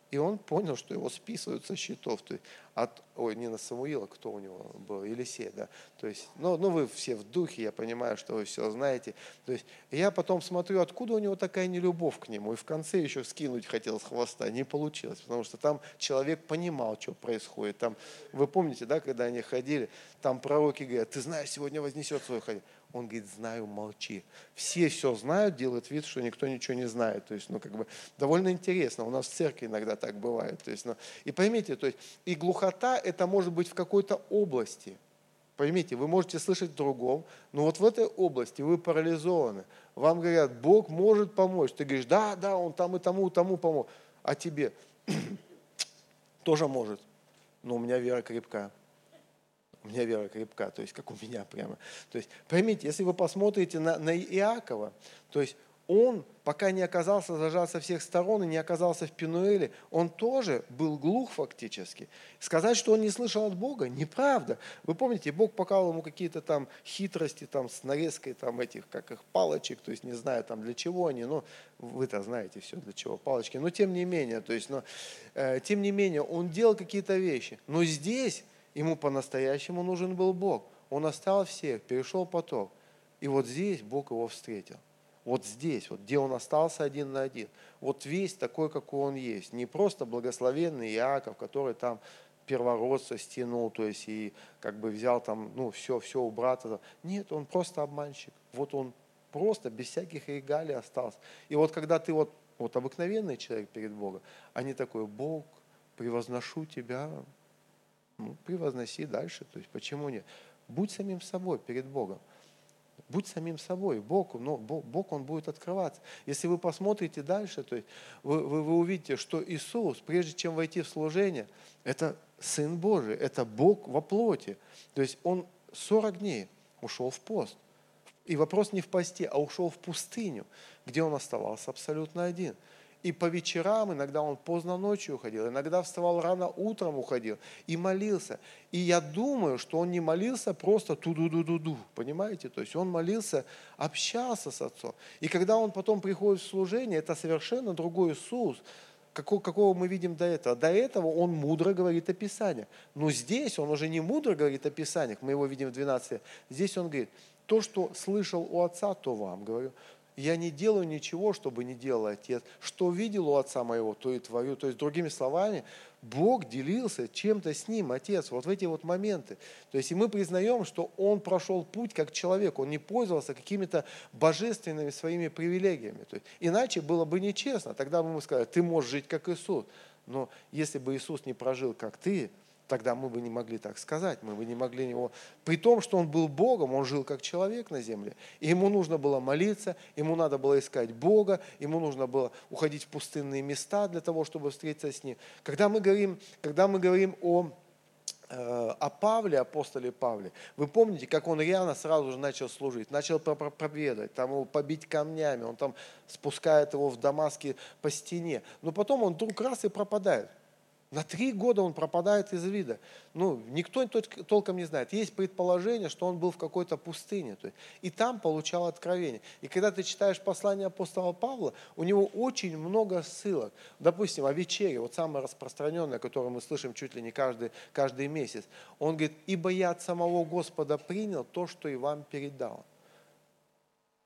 И он понял, что его списывают со счетов. То есть от, ой, не на Самуила, кто у него был, Елисей, да. То есть, ну, ну вы все в духе, я понимаю, что вы все знаете. То есть я потом смотрю, откуда у него такая нелюбовь к нему. И в конце еще скинуть хотел с хвоста. Не получилось, потому что там человек понимал, что происходит. Там, вы помните, да, когда они ходили, там пророки говорят, ты знаешь, сегодня вознесет свой ходить. Он говорит, знаю, молчи. Все все знают, делают вид, что никто ничего не знает. То есть, ну, как бы, довольно интересно. У нас в церкви иногда так бывает. То есть, ну, и поймите, то есть, и глухота это может быть в какой-то области. Поймите, вы можете слышать другом, но вот в этой области вы парализованы. Вам говорят, Бог может помочь. Ты говоришь, да, да, Он там и тому, и тому помог. А тебе тоже может. Но у меня вера крепкая у меня вера крепка, то есть как у меня прямо. То есть поймите, если вы посмотрите на, на Иакова, то есть он, пока не оказался зажат со всех сторон и не оказался в Пинуэле, он тоже был глух фактически. Сказать, что он не слышал от Бога, неправда. Вы помните, Бог показал ему какие-то там хитрости там, с нарезкой там, этих, как их, палочек, то есть не знаю там для чего они, но вы-то знаете все для чего, палочки. Но тем не менее, то есть, но, э, тем не менее, он делал какие-то вещи. Но здесь Ему по-настоящему нужен был Бог. Он оставил всех, перешел поток. И вот здесь Бог его встретил. Вот здесь, вот где он остался один на один. Вот весь такой, какой он есть. Не просто благословенный Иаков, который там первородца стянул, то есть и как бы взял там, ну, все, все у брата. Нет, он просто обманщик. Вот он просто без всяких регалий остался. И вот когда ты вот, вот обыкновенный человек перед Богом, а не такой, Бог, превозношу тебя, ну, превозноси дальше. То есть почему нет? Будь самим собой перед Богом. Будь самим собой. Бог, но Бог, Бог, Он будет открываться. Если вы посмотрите дальше, то есть вы, вы, вы увидите, что Иисус, прежде чем войти в служение, это Сын Божий, это Бог во плоти. То есть Он 40 дней ушел в пост. И вопрос не в посте, а ушел в пустыню, где он оставался абсолютно один. И по вечерам, иногда он поздно ночью уходил, иногда вставал рано утром уходил и молился. И я думаю, что он не молился просто ту-ду-ду-ду-ду, понимаете? То есть он молился, общался с Отцом. И когда он потом приходит в служение, это совершенно другой Иисус, какого, какого мы видим до этого? До этого он мудро говорит о Писаниях. Но здесь он уже не мудро говорит о Писаниях, мы его видим в 12 лет. Здесь он говорит, то, что слышал у отца, то вам говорю. Я не делаю ничего, чтобы не делал отец. Что видел у отца моего, то и творю. То есть, другими словами, Бог делился чем-то с ним, отец, вот в эти вот моменты. То есть, и мы признаем, что он прошел путь как человек, он не пользовался какими-то божественными своими привилегиями. То есть, иначе было бы нечестно. Тогда бы мы сказали, ты можешь жить как Иисус. Но если бы Иисус не прожил как ты, Тогда мы бы не могли так сказать, мы бы не могли его... При том, что он был Богом, он жил как человек на земле. И ему нужно было молиться, ему надо было искать Бога, ему нужно было уходить в пустынные места для того, чтобы встретиться с ним. Когда мы говорим, когда мы говорим о э, о Павле, апостоле Павле, вы помните, как он реально сразу же начал служить, начал проповедовать, там его побить камнями, он там спускает его в Дамаске по стене. Но потом он вдруг раз и пропадает. На три года он пропадает из вида. Ну, никто толком не знает. Есть предположение, что он был в какой-то пустыне. То есть, и там получал откровение. И когда ты читаешь послание апостола Павла, у него очень много ссылок. Допустим, о вечере, вот самое распространенное, которое мы слышим чуть ли не каждый, каждый месяц. Он говорит, ибо я от самого Господа принял то, что и вам передал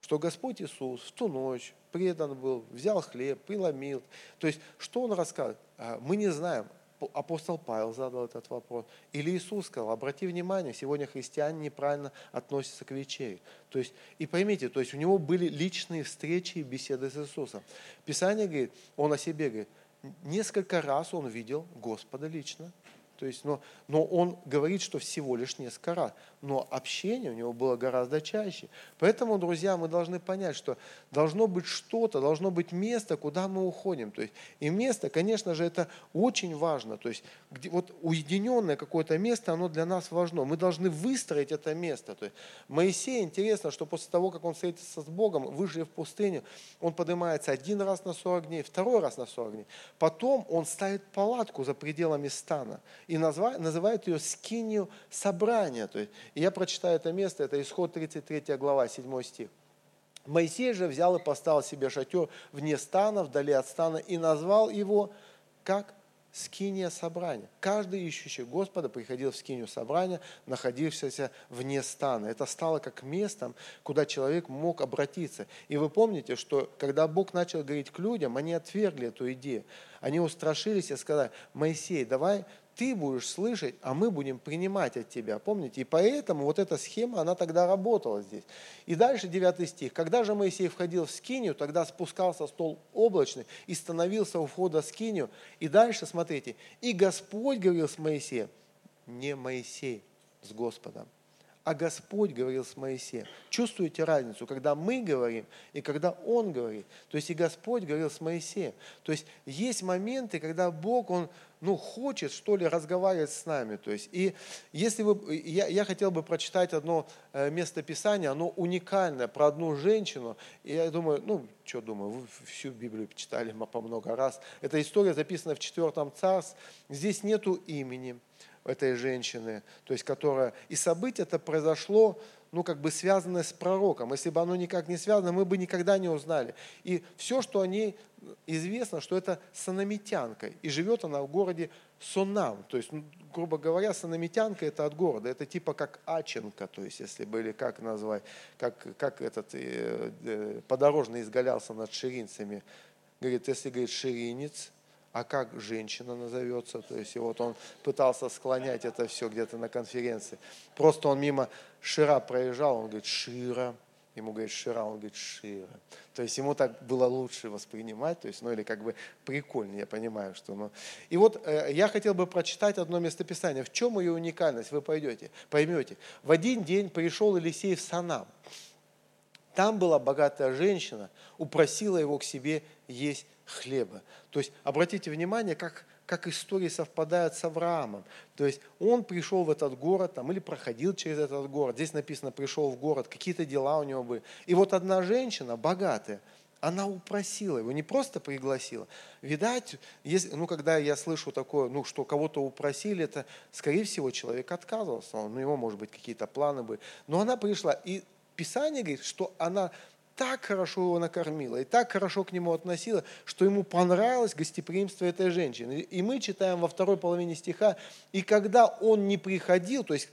что Господь Иисус в ту ночь предан был, взял хлеб, преломил. То есть, что он рассказывает? А, мы не знаем. Апостол Павел задал этот вопрос. Или Иисус сказал, обрати внимание, сегодня христиане неправильно относятся к вечере. То есть, и поймите, то есть у него были личные встречи и беседы с Иисусом. Писание говорит, он о себе говорит, несколько раз он видел Господа лично, то есть, но, но он говорит, что всего лишь несколько раз. Но общение у него было гораздо чаще. Поэтому, друзья, мы должны понять, что должно быть что-то, должно быть место, куда мы уходим. То есть, и место, конечно же, это очень важно. То есть, где, вот уединенное какое-то место, оно для нас важно. Мы должны выстроить это место. То есть, Моисей, интересно, что после того, как он встретится с Богом, вышли в пустыню, он поднимается один раз на 40 дней, второй раз на 40 дней. Потом он ставит палатку за пределами стана и называют, называют ее скинию собрания. То есть, и я прочитаю это место, это исход 33 глава, 7 стих. Моисей же взял и поставил себе шатер вне стана, вдали от стана, и назвал его как скиния собрания. Каждый ищущий Господа приходил в скинию собрания, находившийся вне стана. Это стало как местом, куда человек мог обратиться. И вы помните, что когда Бог начал говорить к людям, они отвергли эту идею. Они устрашились и сказали, Моисей, давай ты будешь слышать, а мы будем принимать от тебя. Помните? И поэтому вот эта схема, она тогда работала здесь. И дальше 9 стих. Когда же Моисей входил в скинию, тогда спускался стол облачный и становился у входа в скинию. И дальше, смотрите, и Господь говорил с Моисеем, не Моисей с Господом, а Господь говорил с Моисеем. Чувствуете разницу, когда мы говорим и когда Он говорит. То есть и Господь говорил с Моисеем. То есть есть моменты, когда Бог, Он ну, хочет, что ли, разговаривать с нами. То есть, и если вы, я, я хотел бы прочитать одно э, местописание, оно уникальное, про одну женщину. И я думаю, ну, что думаю, вы всю Библию читали по много раз. Эта история записана в четвертом царстве. Здесь нету имени этой женщины, то есть которая... И событие это произошло, ну, как бы связанное с пророком. Если бы оно никак не связано, мы бы никогда не узнали. И все, что о ней известно, что это санамитянка. И живет она в городе Сонам. То есть, ну, грубо говоря, санамитянка это от города. Это типа как Аченко, то есть, если были, как назвать, как, как этот э, э, подорожный изгалялся над ширинцами. Говорит, если, говорит, ширинец, а как женщина назовется. То есть и вот он пытался склонять это все где-то на конференции. Просто он мимо Шира проезжал, он говорит, Шира. Ему говорит Шира, он говорит Шира. То есть ему так было лучше воспринимать, то есть, ну или как бы прикольнее, я понимаю, что... Ну. И вот э, я хотел бы прочитать одно местописание. В чем ее уникальность, вы пойдете, поймете. В один день пришел Елисей в Санам. Там была богатая женщина, упросила его к себе есть хлеба. То есть обратите внимание, как, как истории совпадают с Авраамом. То есть он пришел в этот город там, или проходил через этот город. Здесь написано, пришел в город, какие-то дела у него были. И вот одна женщина, богатая, она упросила его, не просто пригласила. Видать, если, ну, когда я слышу такое, ну, что кого-то упросили, это, скорее всего, человек отказывался. Ну, у него, может быть, какие-то планы были. Но она пришла, и Писание говорит, что она так хорошо его накормила, и так хорошо к нему относила, что ему понравилось гостеприимство этой женщины. И мы читаем во второй половине стиха, и когда он не приходил, то есть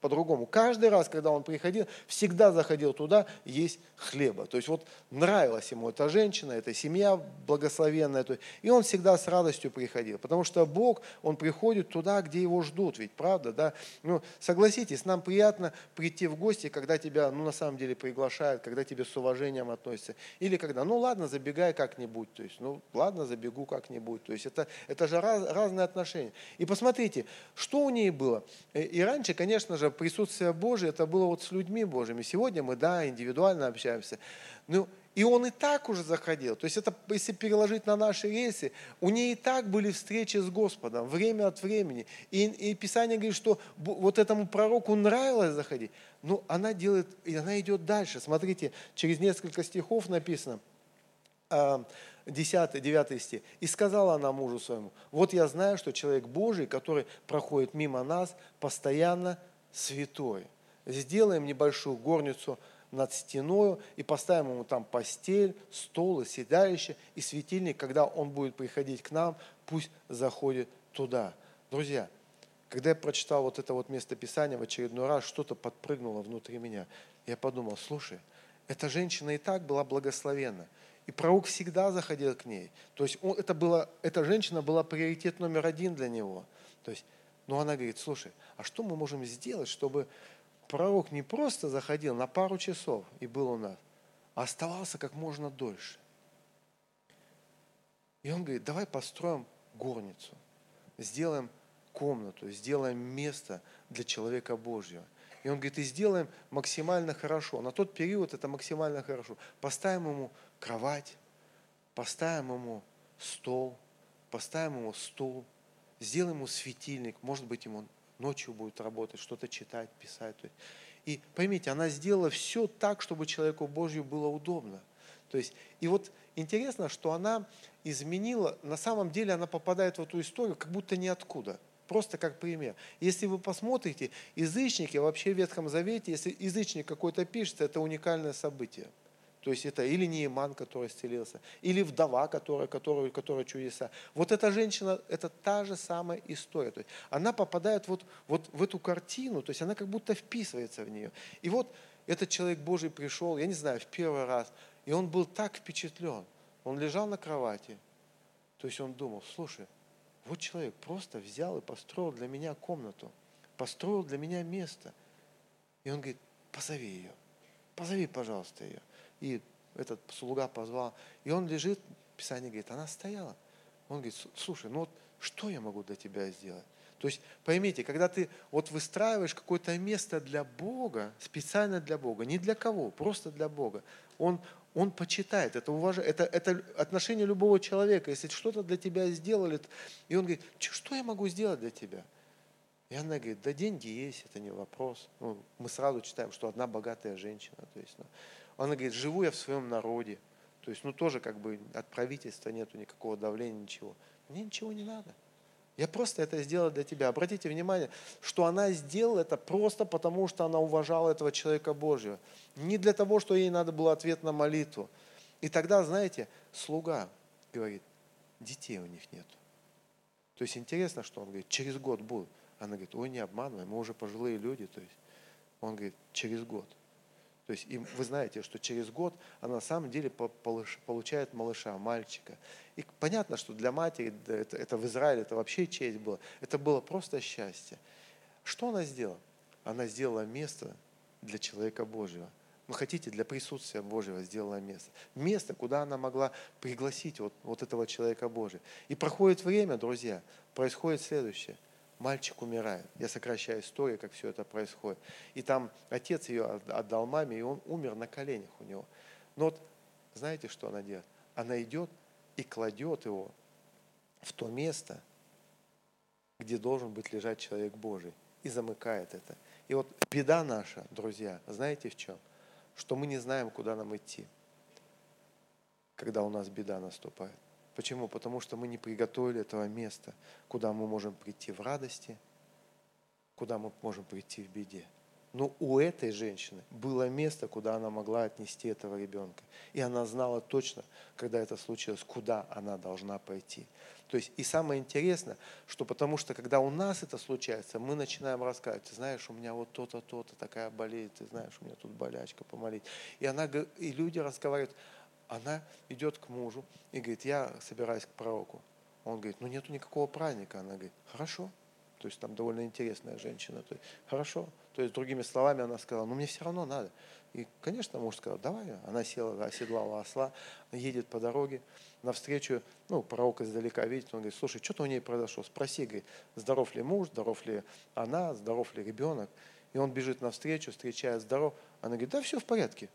по-другому. Каждый раз, когда он приходил, всегда заходил туда есть хлеба. То есть вот нравилась ему эта женщина, эта семья благословенная. И он всегда с радостью приходил. Потому что Бог, Он приходит туда, где его ждут. Ведь правда, да? Ну, согласитесь, нам приятно прийти в гости, когда тебя, ну, на самом деле приглашают, когда тебе с уважением относятся. Или когда, ну, ладно, забегай как-нибудь. То есть, ну, ладно, забегу как-нибудь. То есть это, это же раз, разные отношения. И посмотрите, что у ней было. И раньше, конечно же, присутствие Божие, это было вот с людьми Божьими. Сегодня мы, да, индивидуально общаемся. Ну, и он и так уже заходил. То есть это, если переложить на наши рейсы, у нее и так были встречи с Господом, время от времени. И, и Писание говорит, что вот этому пророку нравилось заходить. Но она делает, и она идет дальше. Смотрите, через несколько стихов написано, 10, 9 стих. «И сказала она мужу своему, вот я знаю, что человек Божий, который проходит мимо нас, постоянно святой. Сделаем небольшую горницу над стеною и поставим ему там постель, стол и седалище, и светильник, когда он будет приходить к нам, пусть заходит туда. Друзья, когда я прочитал вот это вот местописание в очередной раз, что-то подпрыгнуло внутри меня. Я подумал, слушай, эта женщина и так была благословена. И пророк всегда заходил к ней. То есть он, это была, эта женщина была приоритет номер один для него. То есть но она говорит, слушай, а что мы можем сделать, чтобы пророк не просто заходил на пару часов и был у нас, а оставался как можно дольше. И он говорит, давай построим горницу, сделаем комнату, сделаем место для человека Божьего. И он говорит, и сделаем максимально хорошо. На тот период это максимально хорошо. Поставим ему кровать, поставим ему стол, поставим ему стул, сделай ему светильник, может быть, ему ночью будет работать, что-то читать, писать. И поймите, она сделала все так, чтобы человеку Божью было удобно. То есть, и вот интересно, что она изменила, на самом деле она попадает в эту историю как будто ниоткуда. Просто как пример. Если вы посмотрите, язычники вообще в Ветхом Завете, если язычник какой-то пишется, это уникальное событие. То есть это или Неиман, который исцелился, или вдова, которая, которая, которая чудеса. Вот эта женщина, это та же самая история. То есть она попадает вот, вот в эту картину, то есть она как будто вписывается в нее. И вот этот человек Божий пришел, я не знаю, в первый раз, и он был так впечатлен. Он лежал на кровати, то есть он думал, слушай, вот человек просто взял и построил для меня комнату, построил для меня место. И он говорит, позови ее, позови, пожалуйста, ее. И этот слуга позвал. И он лежит, Писание говорит, она стояла. Он говорит, слушай, ну вот что я могу для тебя сделать? То есть поймите, когда ты вот выстраиваешь какое-то место для Бога, специально для Бога, не для кого, просто для Бога, он, он почитает, это, уважает, это, это отношение любого человека. Если что-то для тебя сделали, и он говорит, что я могу сделать для тебя? И она говорит, да деньги есть, это не вопрос. Ну, мы сразу читаем, что одна богатая женщина. То есть, ну, она говорит, живу я в своем народе. То есть, ну тоже как бы от правительства нету никакого давления, ничего. Мне ничего не надо. Я просто это сделала для тебя. Обратите внимание, что она сделала это просто потому, что она уважала этого человека Божьего. Не для того, что ей надо было ответ на молитву. И тогда, знаете, слуга говорит, детей у них нет. То есть интересно, что он говорит, через год будут. Она говорит, ой, не обманывай, мы уже пожилые люди. То есть он говорит, через год. То есть и вы знаете, что через год она на самом деле получает малыша, мальчика. И понятно, что для матери это, это в Израиле это вообще честь была. Это было просто счастье. Что она сделала? Она сделала место для человека Божьего. Вы хотите, для присутствия Божьего сделала место. Место, куда она могла пригласить вот, вот этого человека Божьего. И проходит время, друзья, происходит следующее – мальчик умирает. Я сокращаю историю, как все это происходит. И там отец ее отдал маме, и он умер на коленях у него. Но вот знаете, что она делает? Она идет и кладет его в то место, где должен быть лежать человек Божий, и замыкает это. И вот беда наша, друзья, знаете в чем? Что мы не знаем, куда нам идти, когда у нас беда наступает. Почему? Потому что мы не приготовили этого места, куда мы можем прийти в радости, куда мы можем прийти в беде. Но у этой женщины было место, куда она могла отнести этого ребенка. И она знала точно, когда это случилось, куда она должна пойти. То есть, и самое интересное, что потому что, когда у нас это случается, мы начинаем рассказывать, ты знаешь, у меня вот то-то, то-то, такая болезнь, ты знаешь, у меня тут болячка, помолить. И, она, и люди разговаривают, она идет к мужу и говорит, я собираюсь к пророку. Он говорит, ну нету никакого праздника. Она говорит, хорошо. То есть там довольно интересная женщина. То есть, хорошо. То есть, другими словами, она сказала, ну мне все равно надо. И, конечно, муж сказал, давай. Она села, оседлала осла, едет по дороге, навстречу, ну, пророк издалека видит, он говорит, слушай, что-то у ней произошло, спроси, говорит, здоров ли муж, здоров ли она, здоров ли ребенок. И он бежит навстречу, встречает здоров. Она говорит, да, все в порядке.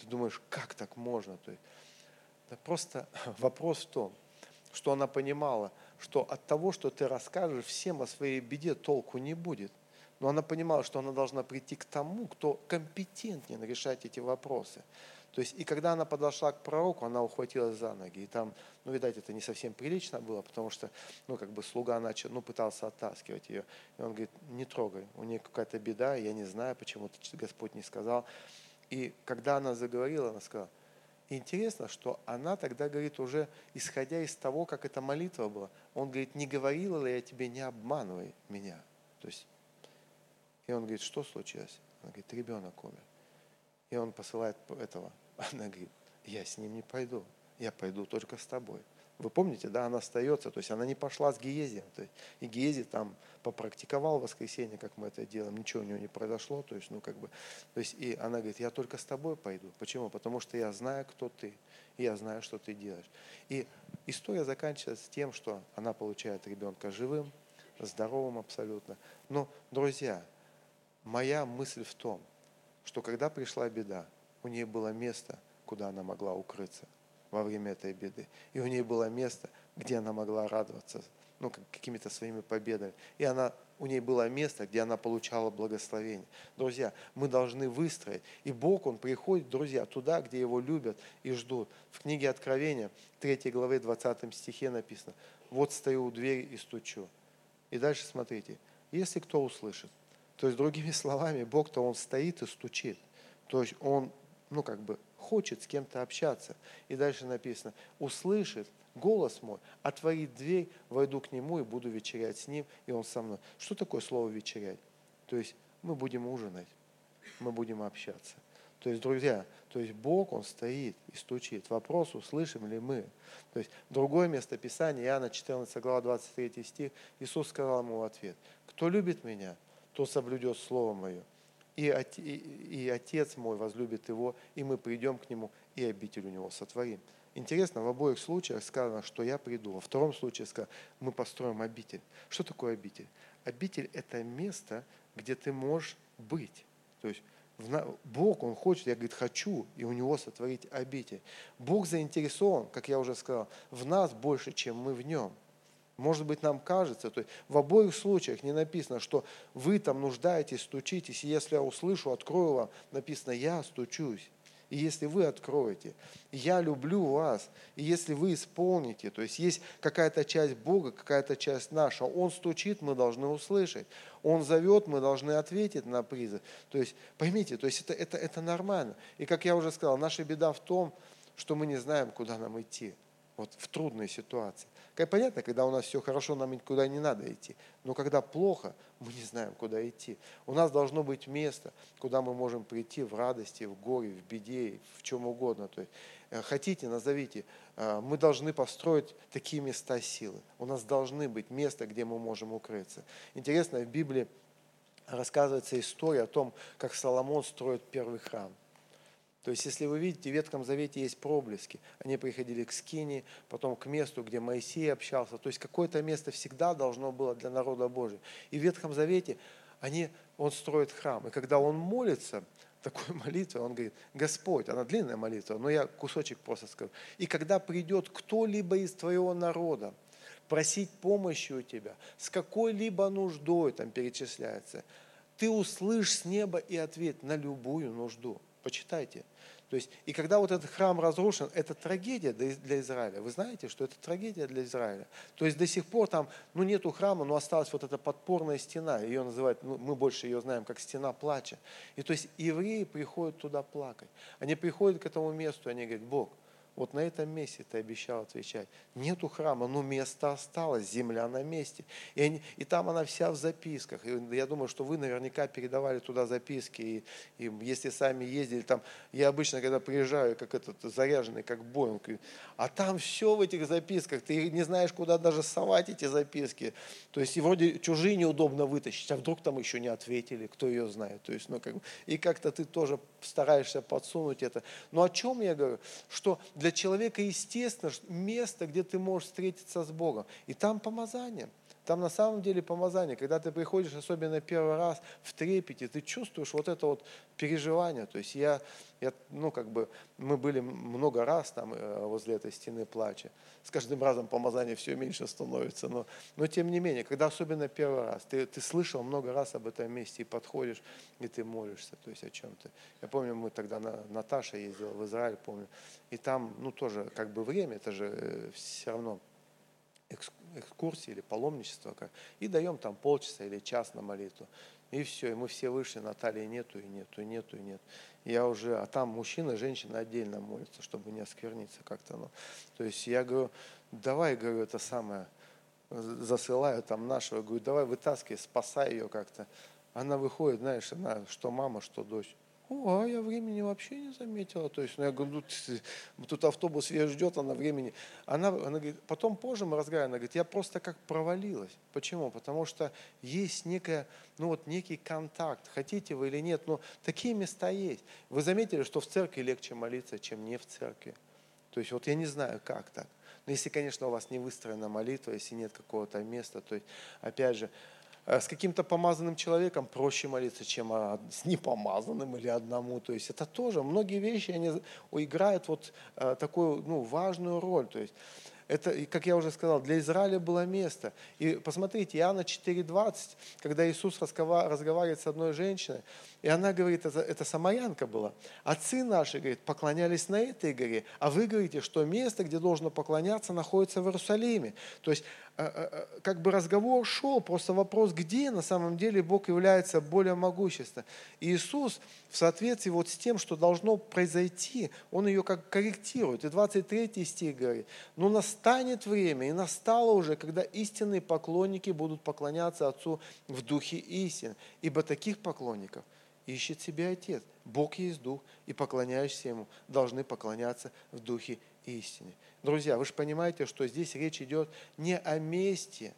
Ты думаешь, как так можно? То есть, да просто вопрос в том, что она понимала, что от того, что ты расскажешь всем о своей беде, толку не будет. Но она понимала, что она должна прийти к тому, кто компетентнее решать эти вопросы. То есть, и когда она подошла к пророку, она ухватилась за ноги. И там, ну, видать, это не совсем прилично было, потому что, ну, как бы слуга начал, ну, пытался оттаскивать ее. И он говорит, не трогай, у нее какая-то беда, я не знаю, почему-то Господь не сказал. И когда она заговорила, она сказала, интересно, что она тогда говорит уже, исходя из того, как эта молитва была, он говорит, не говорила ли я тебе, не обманывай меня. То есть, и он говорит, что случилось? Она говорит, ребенок умер. И он посылает этого. Она говорит, я с ним не пойду, я пойду только с тобой. Вы помните, да, она остается, то есть она не пошла с Гиезием. То есть, и Гиези там попрактиковал в воскресенье, как мы это делаем, ничего у него не произошло. То есть, ну, как бы, то есть, и она говорит, я только с тобой пойду. Почему? Потому что я знаю, кто ты, и я знаю, что ты делаешь. И история заканчивается тем, что она получает ребенка живым, здоровым абсолютно. Но, друзья, моя мысль в том, что когда пришла беда, у нее было место, куда она могла укрыться во время этой беды. И у нее было место, где она могла радоваться ну, какими-то своими победами. И она, у нее было место, где она получала благословение. Друзья, мы должны выстроить. И Бог, Он приходит, друзья, туда, где Его любят и ждут. В книге Откровения, 3 главе, 20 стихе написано, «Вот стою у двери и стучу». И дальше смотрите, если кто услышит, то есть, другими словами, Бог-то Он стоит и стучит. То есть Он, ну, как бы, хочет с кем-то общаться. И дальше написано, услышит голос мой, отворит дверь, войду к нему и буду вечерять с ним, и он со мной. Что такое слово вечерять? То есть мы будем ужинать, мы будем общаться. То есть, друзья, то есть Бог, Он стоит и стучит. Вопрос, услышим ли мы. То есть, другое место Писания, Иоанна 14 глава 23 стих, Иисус сказал ему в ответ, кто любит меня, тот соблюдет Слово Мое и, и Отец мой возлюбит его, и мы придем к нему, и обитель у него сотворим. Интересно, в обоих случаях сказано, что я приду. Во втором случае сказано, мы построим обитель. Что такое обитель? Обитель – это место, где ты можешь быть. То есть Бог, Он хочет, я, говорит, хочу, и у Него сотворить обитель. Бог заинтересован, как я уже сказал, в нас больше, чем мы в Нем. Может быть, нам кажется, то есть в обоих случаях не написано, что вы там нуждаетесь, стучитесь, и если я услышу, открою вам, написано, я стучусь. И если вы откроете, я люблю вас, и если вы исполните, то есть есть какая-то часть Бога, какая-то часть наша, Он стучит, мы должны услышать. Он зовет, мы должны ответить на призыв. То есть, поймите, то есть это, это, это нормально. И как я уже сказал, наша беда в том, что мы не знаем, куда нам идти вот в трудной ситуации. Как понятно, когда у нас все хорошо, нам никуда не надо идти. Но когда плохо, мы не знаем, куда идти. У нас должно быть место, куда мы можем прийти в радости, в горе, в беде, в чем угодно. То есть, э, хотите, назовите. Э, мы должны построить такие места силы. У нас должны быть места, где мы можем укрыться. Интересно, в Библии рассказывается история о том, как Соломон строит первый храм – то есть, если вы видите, в Ветхом Завете есть проблески. Они приходили к Скине, потом к месту, где Моисей общался. То есть, какое-то место всегда должно было для народа Божьего. И в Ветхом Завете они, он строит храм. И когда он молится, такой молитвой, он говорит, Господь, она длинная молитва, но я кусочек просто скажу. И когда придет кто-либо из твоего народа, просить помощи у тебя, с какой-либо нуждой, там перечисляется, ты услышь с неба и ответь на любую нужду. Почитайте. То есть, и когда вот этот храм разрушен, это трагедия для Израиля. Вы знаете, что это трагедия для Израиля. То есть до сих пор там, ну нету храма, но осталась вот эта подпорная стена. Ее называют, ну, мы больше ее знаем как стена плача. И то есть евреи приходят туда плакать. Они приходят к этому месту, они говорят, Бог, вот на этом месте ты обещал отвечать. Нету храма, но место осталось, земля на месте. И, они, и там она вся в записках. И я думаю, что вы наверняка передавали туда записки. И, и если сами ездили там, я обычно, когда приезжаю, как этот заряженный, как Боинг, а там все в этих записках. Ты не знаешь, куда даже совать эти записки. То есть и вроде чужие неудобно вытащить, а вдруг там еще не ответили, кто ее знает. То есть, ну, как бы, и как-то ты тоже стараешься подсунуть это. Но о чем я говорю? Что для человека естественно место, где ты можешь встретиться с Богом. И там помазание. Там на самом деле помазание. Когда ты приходишь, особенно первый раз, в трепете, ты чувствуешь вот это вот переживание. То есть я, я ну как бы, мы были много раз там э, возле этой стены плача. С каждым разом помазание все меньше становится. Но, но тем не менее, когда особенно первый раз, ты, ты слышал много раз об этом месте и подходишь, и ты молишься, то есть о чем-то. Я помню, мы тогда, на, Наташа ездила в Израиль, помню, и там, ну тоже как бы время, это же все равно экскурсии или паломничество, как, и даем там полчаса или час на молитву. И все, и мы все вышли, Натальи нету, и нету, и нету, и нет. Я уже, а там мужчина женщина отдельно молятся, чтобы не оскверниться как-то. Ну. То есть я говорю, давай, говорю, это самое, засылаю там нашего, говорю, давай вытаскивай, спасай ее как-то. Она выходит, знаешь, она что мама, что дочь. О, а я времени вообще не заметила. То есть, ну, я говорю, ну, тут автобус ее ждет, она времени. Она, она говорит, потом позже мы разговариваем, она говорит, я просто как провалилась. Почему? Потому что есть некая, ну вот некий контакт, хотите вы или нет, но такие места есть. Вы заметили, что в церкви легче молиться, чем не в церкви? То есть вот я не знаю, как так. Но если, конечно, у вас не выстроена молитва, если нет какого-то места, то есть, опять же, с каким-то помазанным человеком проще молиться, чем а, с непомазанным или одному. То есть это тоже, многие вещи, они играют вот э, такую ну, важную роль. То есть это, как я уже сказал, для Израиля было место. И посмотрите, Иоанна 4.20, когда Иисус разгова- разговаривает с одной женщиной, и она говорит, это, это самарянка была, отцы наши, говорит, поклонялись на этой горе, а вы говорите, что место, где должно поклоняться, находится в Иерусалиме. То есть э, э, э, как бы разговор шел, просто вопрос, где на самом деле Бог является более могущественным. Иисус в соответствии вот с тем, что должно произойти, Он ее как корректирует. И 23 стих говорит, но настанет время, и настало уже, когда истинные поклонники будут поклоняться Отцу в духе истин, ибо таких поклонников ищет себе Отец. Бог есть Дух, и поклоняющиеся Ему должны поклоняться в Духе истине. Друзья, вы же понимаете, что здесь речь идет не о месте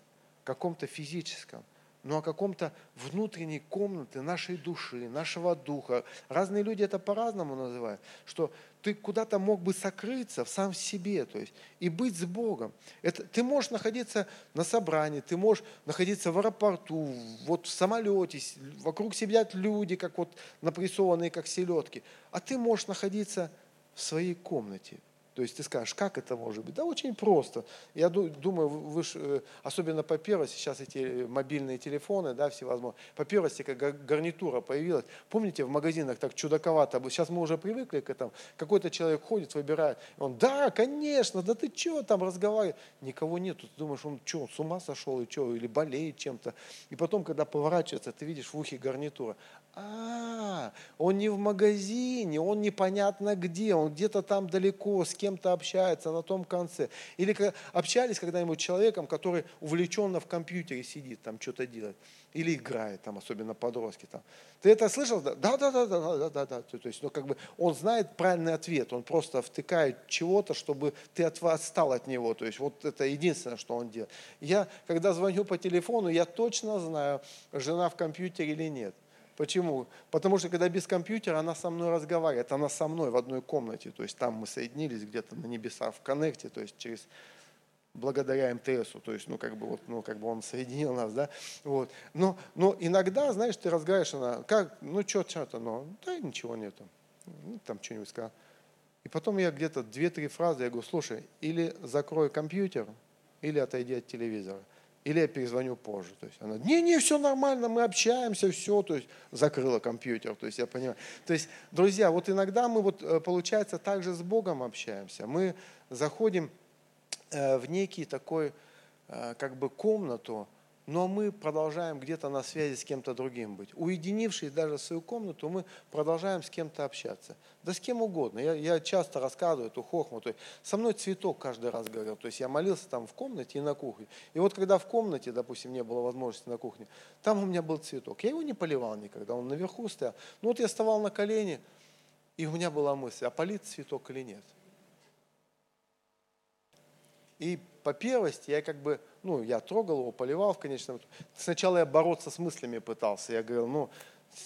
каком-то физическом, но о каком-то внутренней комнате нашей души, нашего духа. Разные люди это по-разному называют, что ты куда-то мог бы сокрыться в сам себе, то есть, и быть с Богом. Это, ты можешь находиться на собрании, ты можешь находиться в аэропорту, вот в самолете, вокруг сидят люди, как вот напрессованные, как селедки, а ты можешь находиться в своей комнате, то есть ты скажешь, как это может быть? Да очень просто. Я ду- думаю, вы э, особенно по первости, сейчас эти мобильные телефоны, да, всевозможные, по первости, как гар- гарнитура появилась. Помните, в магазинах так чудаковато, сейчас мы уже привыкли к этому. Какой-то человек ходит, выбирает, он, да, конечно, да ты что там разговариваешь? Никого нету, ты думаешь, он что, с ума сошел, и что, или болеет чем-то. И потом, когда поворачивается, ты видишь в ухе гарнитура. А, он не в магазине, он непонятно где, он где-то там далеко, с кем-то общается на том конце. Или общались когда-нибудь с человеком, который увлеченно в компьютере сидит, там что-то делает. Или играет, там, особенно подростки. Там. Ты это слышал? Да, да, да, да, да, да, да. То есть, ну, как бы он знает правильный ответ, он просто втыкает чего-то, чтобы ты от, отстал от него. То есть, вот это единственное, что он делает. Я, когда звоню по телефону, я точно знаю, жена в компьютере или нет. Почему? Потому что когда без компьютера она со мной разговаривает, она со мной в одной комнате, то есть там мы соединились где-то на небесах в коннекте, то есть через благодаря МТСу, то есть, ну, как бы, вот, ну, как бы он соединил нас, да, вот. Но, но иногда, знаешь, ты разговариваешь, она, как, ну, что, что-то, ну, да, ничего нету, ну, там что-нибудь сказал. И потом я где-то две-три фразы, я говорю, слушай, или закрой компьютер, или отойди от телевизора. Или я перезвоню позже. То есть она, не-не, все нормально, мы общаемся, все, то есть закрыла компьютер, то есть я понимаю. То есть, друзья, вот иногда мы вот, э, получается, также с Богом общаемся. Мы заходим э, в некий такой, э, как бы, комнату, но мы продолжаем где-то на связи с кем-то другим быть. Уединившись даже в свою комнату, мы продолжаем с кем-то общаться. Да с кем угодно. Я, я часто рассказываю эту хохму. То есть со мной цветок каждый раз говорил. То есть я молился там в комнате и на кухне. И вот когда в комнате, допустим, не было возможности на кухне, там у меня был цветок. Я его не поливал никогда, он наверху стоял. Ну вот я вставал на колени, и у меня была мысль, а полить цветок или нет. И по первости я как бы, ну, я трогал его, поливал в конечном. Сначала я бороться с мыслями пытался. Я говорил, ну,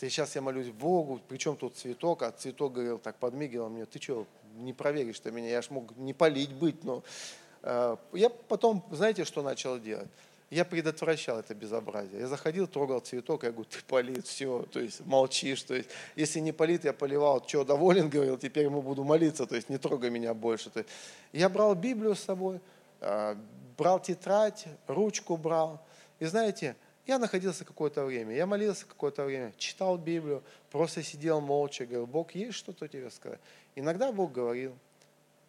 сейчас я молюсь Богу, причем тут цветок, а цветок говорил, так подмигивал мне, ты что, не проверишь ты меня, я ж мог не полить быть, но... Э, я потом, знаете, что начал делать? Я предотвращал это безобразие. Я заходил, трогал цветок, я говорю, ты полит, все, то есть молчишь, то есть если не полит, я поливал, что, доволен, говорил, теперь ему буду молиться, то есть не трогай меня больше. То есть, я брал Библию с собой, а, брал тетрадь, ручку брал. И знаете, я находился какое-то время, я молился какое-то время, читал Библию, просто сидел молча, говорил, Бог, есть что-то тебе сказать? Иногда Бог говорил,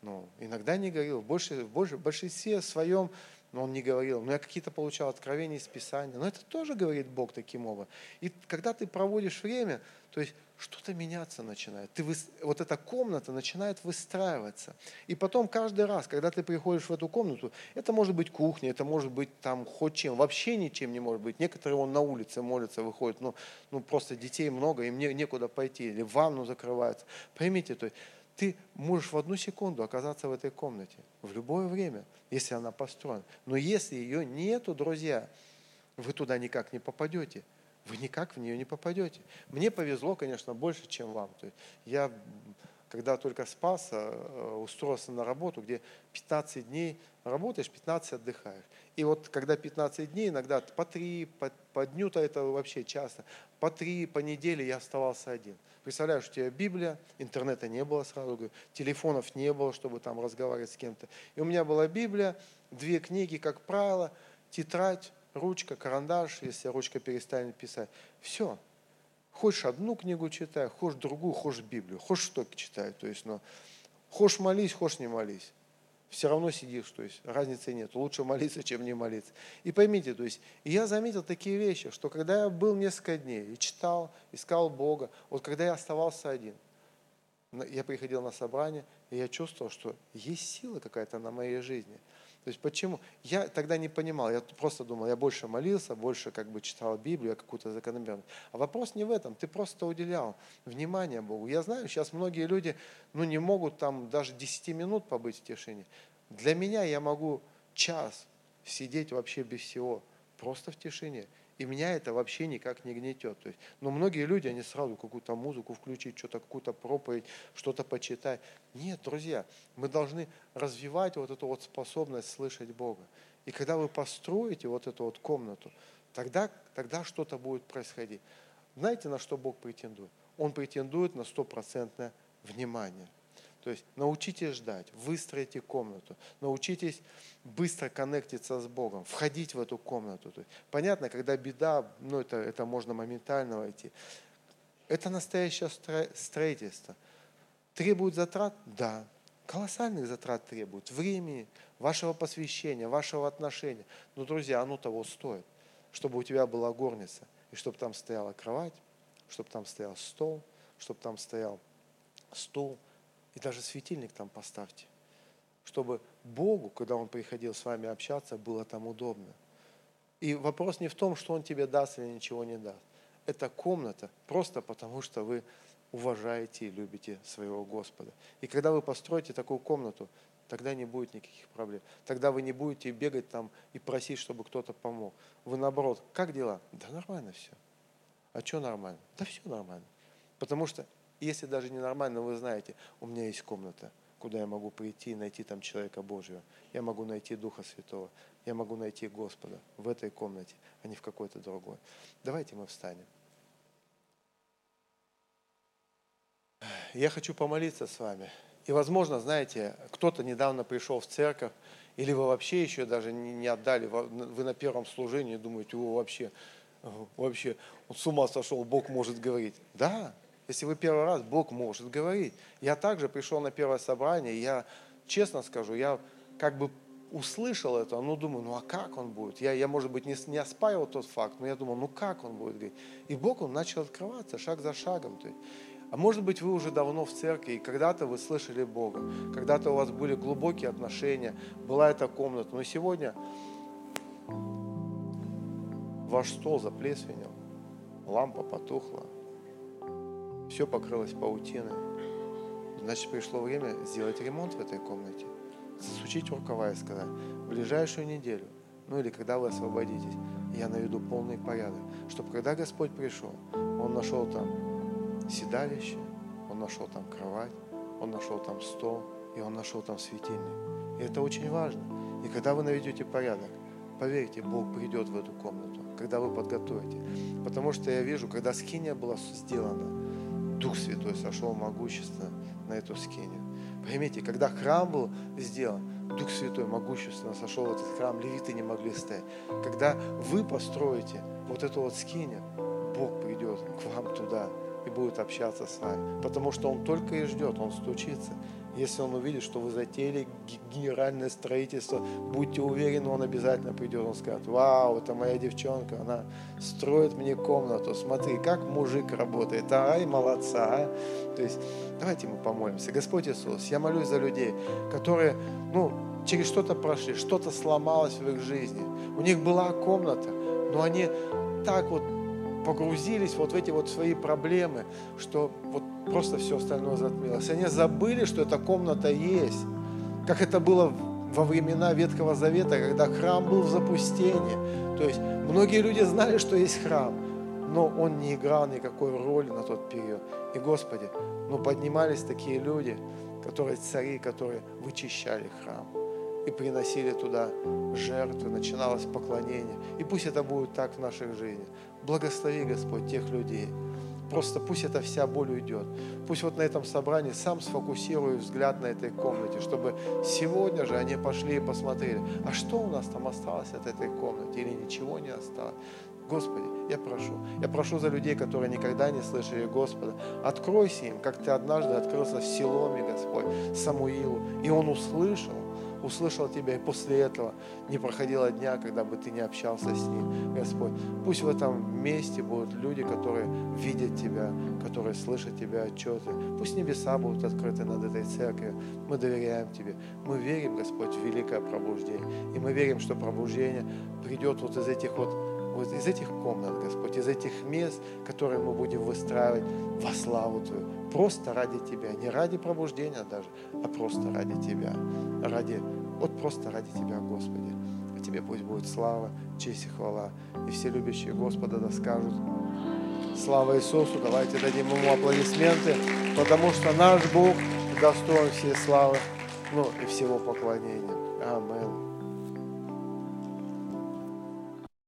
ну, иногда не говорил. В, больше, в большинстве своем но он не говорил. Но я какие-то получал откровения из Писания. Но это тоже говорит Бог таким образом. И когда ты проводишь время, то есть что-то меняться начинает. Ты, вот эта комната начинает выстраиваться. И потом каждый раз, когда ты приходишь в эту комнату, это может быть кухня, это может быть там хоть чем, вообще ничем не может быть. Некоторые вон на улице молятся, выходят, ну, ну просто детей много, им не, некуда пойти, или ванну закрываются. Поймите, то есть ты можешь в одну секунду оказаться в этой комнате, в любое время, если она построена. Но если ее нету, друзья, вы туда никак не попадете. Вы никак в нее не попадете. Мне повезло, конечно, больше, чем вам. То есть я, когда только спас, э, устроился на работу, где 15 дней работаешь, 15 отдыхаешь. И вот когда 15 дней, иногда по 3, по, по дню-то это вообще часто, по 3, по неделе я оставался один. Представляешь, у тебя Библия, интернета не было сразу, говорю, телефонов не было, чтобы там разговаривать с кем-то. И у меня была Библия, две книги, как правило, тетрадь, ручка, карандаш, если ручка перестанет писать. Все. Хочешь одну книгу читай, хочешь другую, хочешь Библию, хочешь что читай. То есть, ну, хочешь молись, хочешь не молись все равно сидишь, то есть разницы нет. Лучше молиться, чем не молиться. И поймите, то есть, я заметил такие вещи, что когда я был несколько дней и читал, искал Бога, вот когда я оставался один, я приходил на собрание, и я чувствовал, что есть сила какая-то на моей жизни – то есть почему? Я тогда не понимал, я просто думал, я больше молился, больше как бы читал Библию, я какую-то закономерность. А вопрос не в этом, ты просто уделял внимание Богу. Я знаю, сейчас многие люди ну, не могут там даже 10 минут побыть в тишине. Для меня я могу час сидеть вообще без всего, просто в тишине. И меня это вообще никак не гнетет. То есть, но многие люди, они сразу какую-то музыку включить, что-то, какую-то проповедь, что-то почитать. Нет, друзья, мы должны развивать вот эту вот способность слышать Бога. И когда вы построите вот эту вот комнату, тогда, тогда что-то будет происходить. Знаете, на что Бог претендует? Он претендует на стопроцентное внимание. То есть научитесь ждать, выстроите комнату, научитесь быстро коннектиться с Богом, входить в эту комнату. То есть, понятно, когда беда, ну это, это можно моментально войти. Это настоящее строительство. Требует затрат? Да. Колоссальных затрат требует. Времени, вашего посвящения, вашего отношения. Но, друзья, оно того стоит. Чтобы у тебя была горница, и чтобы там стояла кровать, чтобы там стоял стол, чтобы там стоял стул, и даже светильник там поставьте, чтобы Богу, когда Он приходил с вами общаться, было там удобно. И вопрос не в том, что Он тебе даст или ничего не даст. Это комната просто потому, что вы уважаете и любите своего Господа. И когда вы построите такую комнату, тогда не будет никаких проблем. Тогда вы не будете бегать там и просить, чтобы кто-то помог. Вы наоборот, как дела? Да нормально все. А что нормально? Да все нормально. Потому что если даже ненормально, вы знаете, у меня есть комната, куда я могу прийти и найти там человека Божьего. Я могу найти Духа Святого. Я могу найти Господа в этой комнате, а не в какой-то другой. Давайте мы встанем. Я хочу помолиться с вами. И, возможно, знаете, кто-то недавно пришел в церковь, Или вы вообще еще даже не, отдали, вы на первом служении думаете, о, вообще, вообще, он с ума сошел, Бог может говорить. Да, если вы первый раз, Бог может говорить. Я также пришел на первое собрание, я, честно скажу, я как бы услышал это, ну думаю, ну а как он будет? Я, я может быть, не, не оспаривал тот факт, но я думал, ну как он будет говорить? И Бог, он начал открываться шаг за шагом. То есть. А может быть, вы уже давно в церкви, и когда-то вы слышали Бога, когда-то у вас были глубокие отношения, была эта комната, но сегодня ваш стол заплесвенел, лампа потухла, все покрылось паутиной. Значит, пришло время сделать ремонт в этой комнате, засучить рукава и сказать, в ближайшую неделю, ну или когда вы освободитесь, я наведу полный порядок, чтобы когда Господь пришел, Он нашел там седалище, Он нашел там кровать, Он нашел там стол, и Он нашел там светильник. И это очень важно. И когда вы наведете порядок, поверьте, Бог придет в эту комнату, когда вы подготовите. Потому что я вижу, когда скиния была сделана, Дух Святой сошел могущественно на эту скинию. Поймите, когда храм был сделан, Дух Святой могущественно сошел в этот храм, левиты не могли стоять. Когда вы построите вот эту вот скинию, Бог придет к вам туда и будет общаться с вами. Потому что Он только и ждет, Он стучится. Если Он увидит, что вы затеяли ге- генеральное строительство, будьте уверены, Он обязательно придет. Он скажет, вау, это моя девчонка, она строит мне комнату. Смотри, как мужик работает. Ай, молодца. а». То есть давайте мы помолимся. Господь Иисус, я молюсь за людей, которые, ну, через что-то прошли, что-то сломалось в их жизни. У них была комната, но они так вот погрузились вот в эти вот свои проблемы, что вот просто все остальное затмилось. Они забыли, что эта комната есть. Как это было во времена Ветхого Завета, когда храм был в запустении. То есть многие люди знали, что есть храм, но он не играл никакой роли на тот период. И, Господи, ну поднимались такие люди, которые цари, которые вычищали храм и приносили туда жертвы, начиналось поклонение. И пусть это будет так в наших жизнях. Благослови, Господь, тех людей. Просто пусть эта вся боль уйдет. Пусть вот на этом собрании сам сфокусирую взгляд на этой комнате, чтобы сегодня же они пошли и посмотрели, а что у нас там осталось от этой комнаты или ничего не осталось. Господи, я прошу, я прошу за людей, которые никогда не слышали Господа, откройся им, как Ты однажды открылся в Силоме, Господь, Самуилу, и он услышал, услышал Тебя, и после этого не проходило дня, когда бы Ты не общался с ним, Господь. Пусть в этом месте будут люди, которые видят Тебя, которые слышат Тебя отчеты. Пусть небеса будут открыты над этой церковью. Мы доверяем Тебе. Мы верим, Господь, в великое пробуждение. И мы верим, что пробуждение придет вот из этих вот вот из этих комнат, Господь, из этих мест, которые мы будем выстраивать во славу Твою. Просто ради Тебя, не ради пробуждения даже, а просто ради Тебя. Ради, вот просто ради Тебя, Господи. А Тебе пусть будет слава, честь и хвала. И все любящие Господа да скажут, слава Иисусу, давайте дадим Ему аплодисменты, потому что наш Бог достоин всей славы, ну и всего поклонения.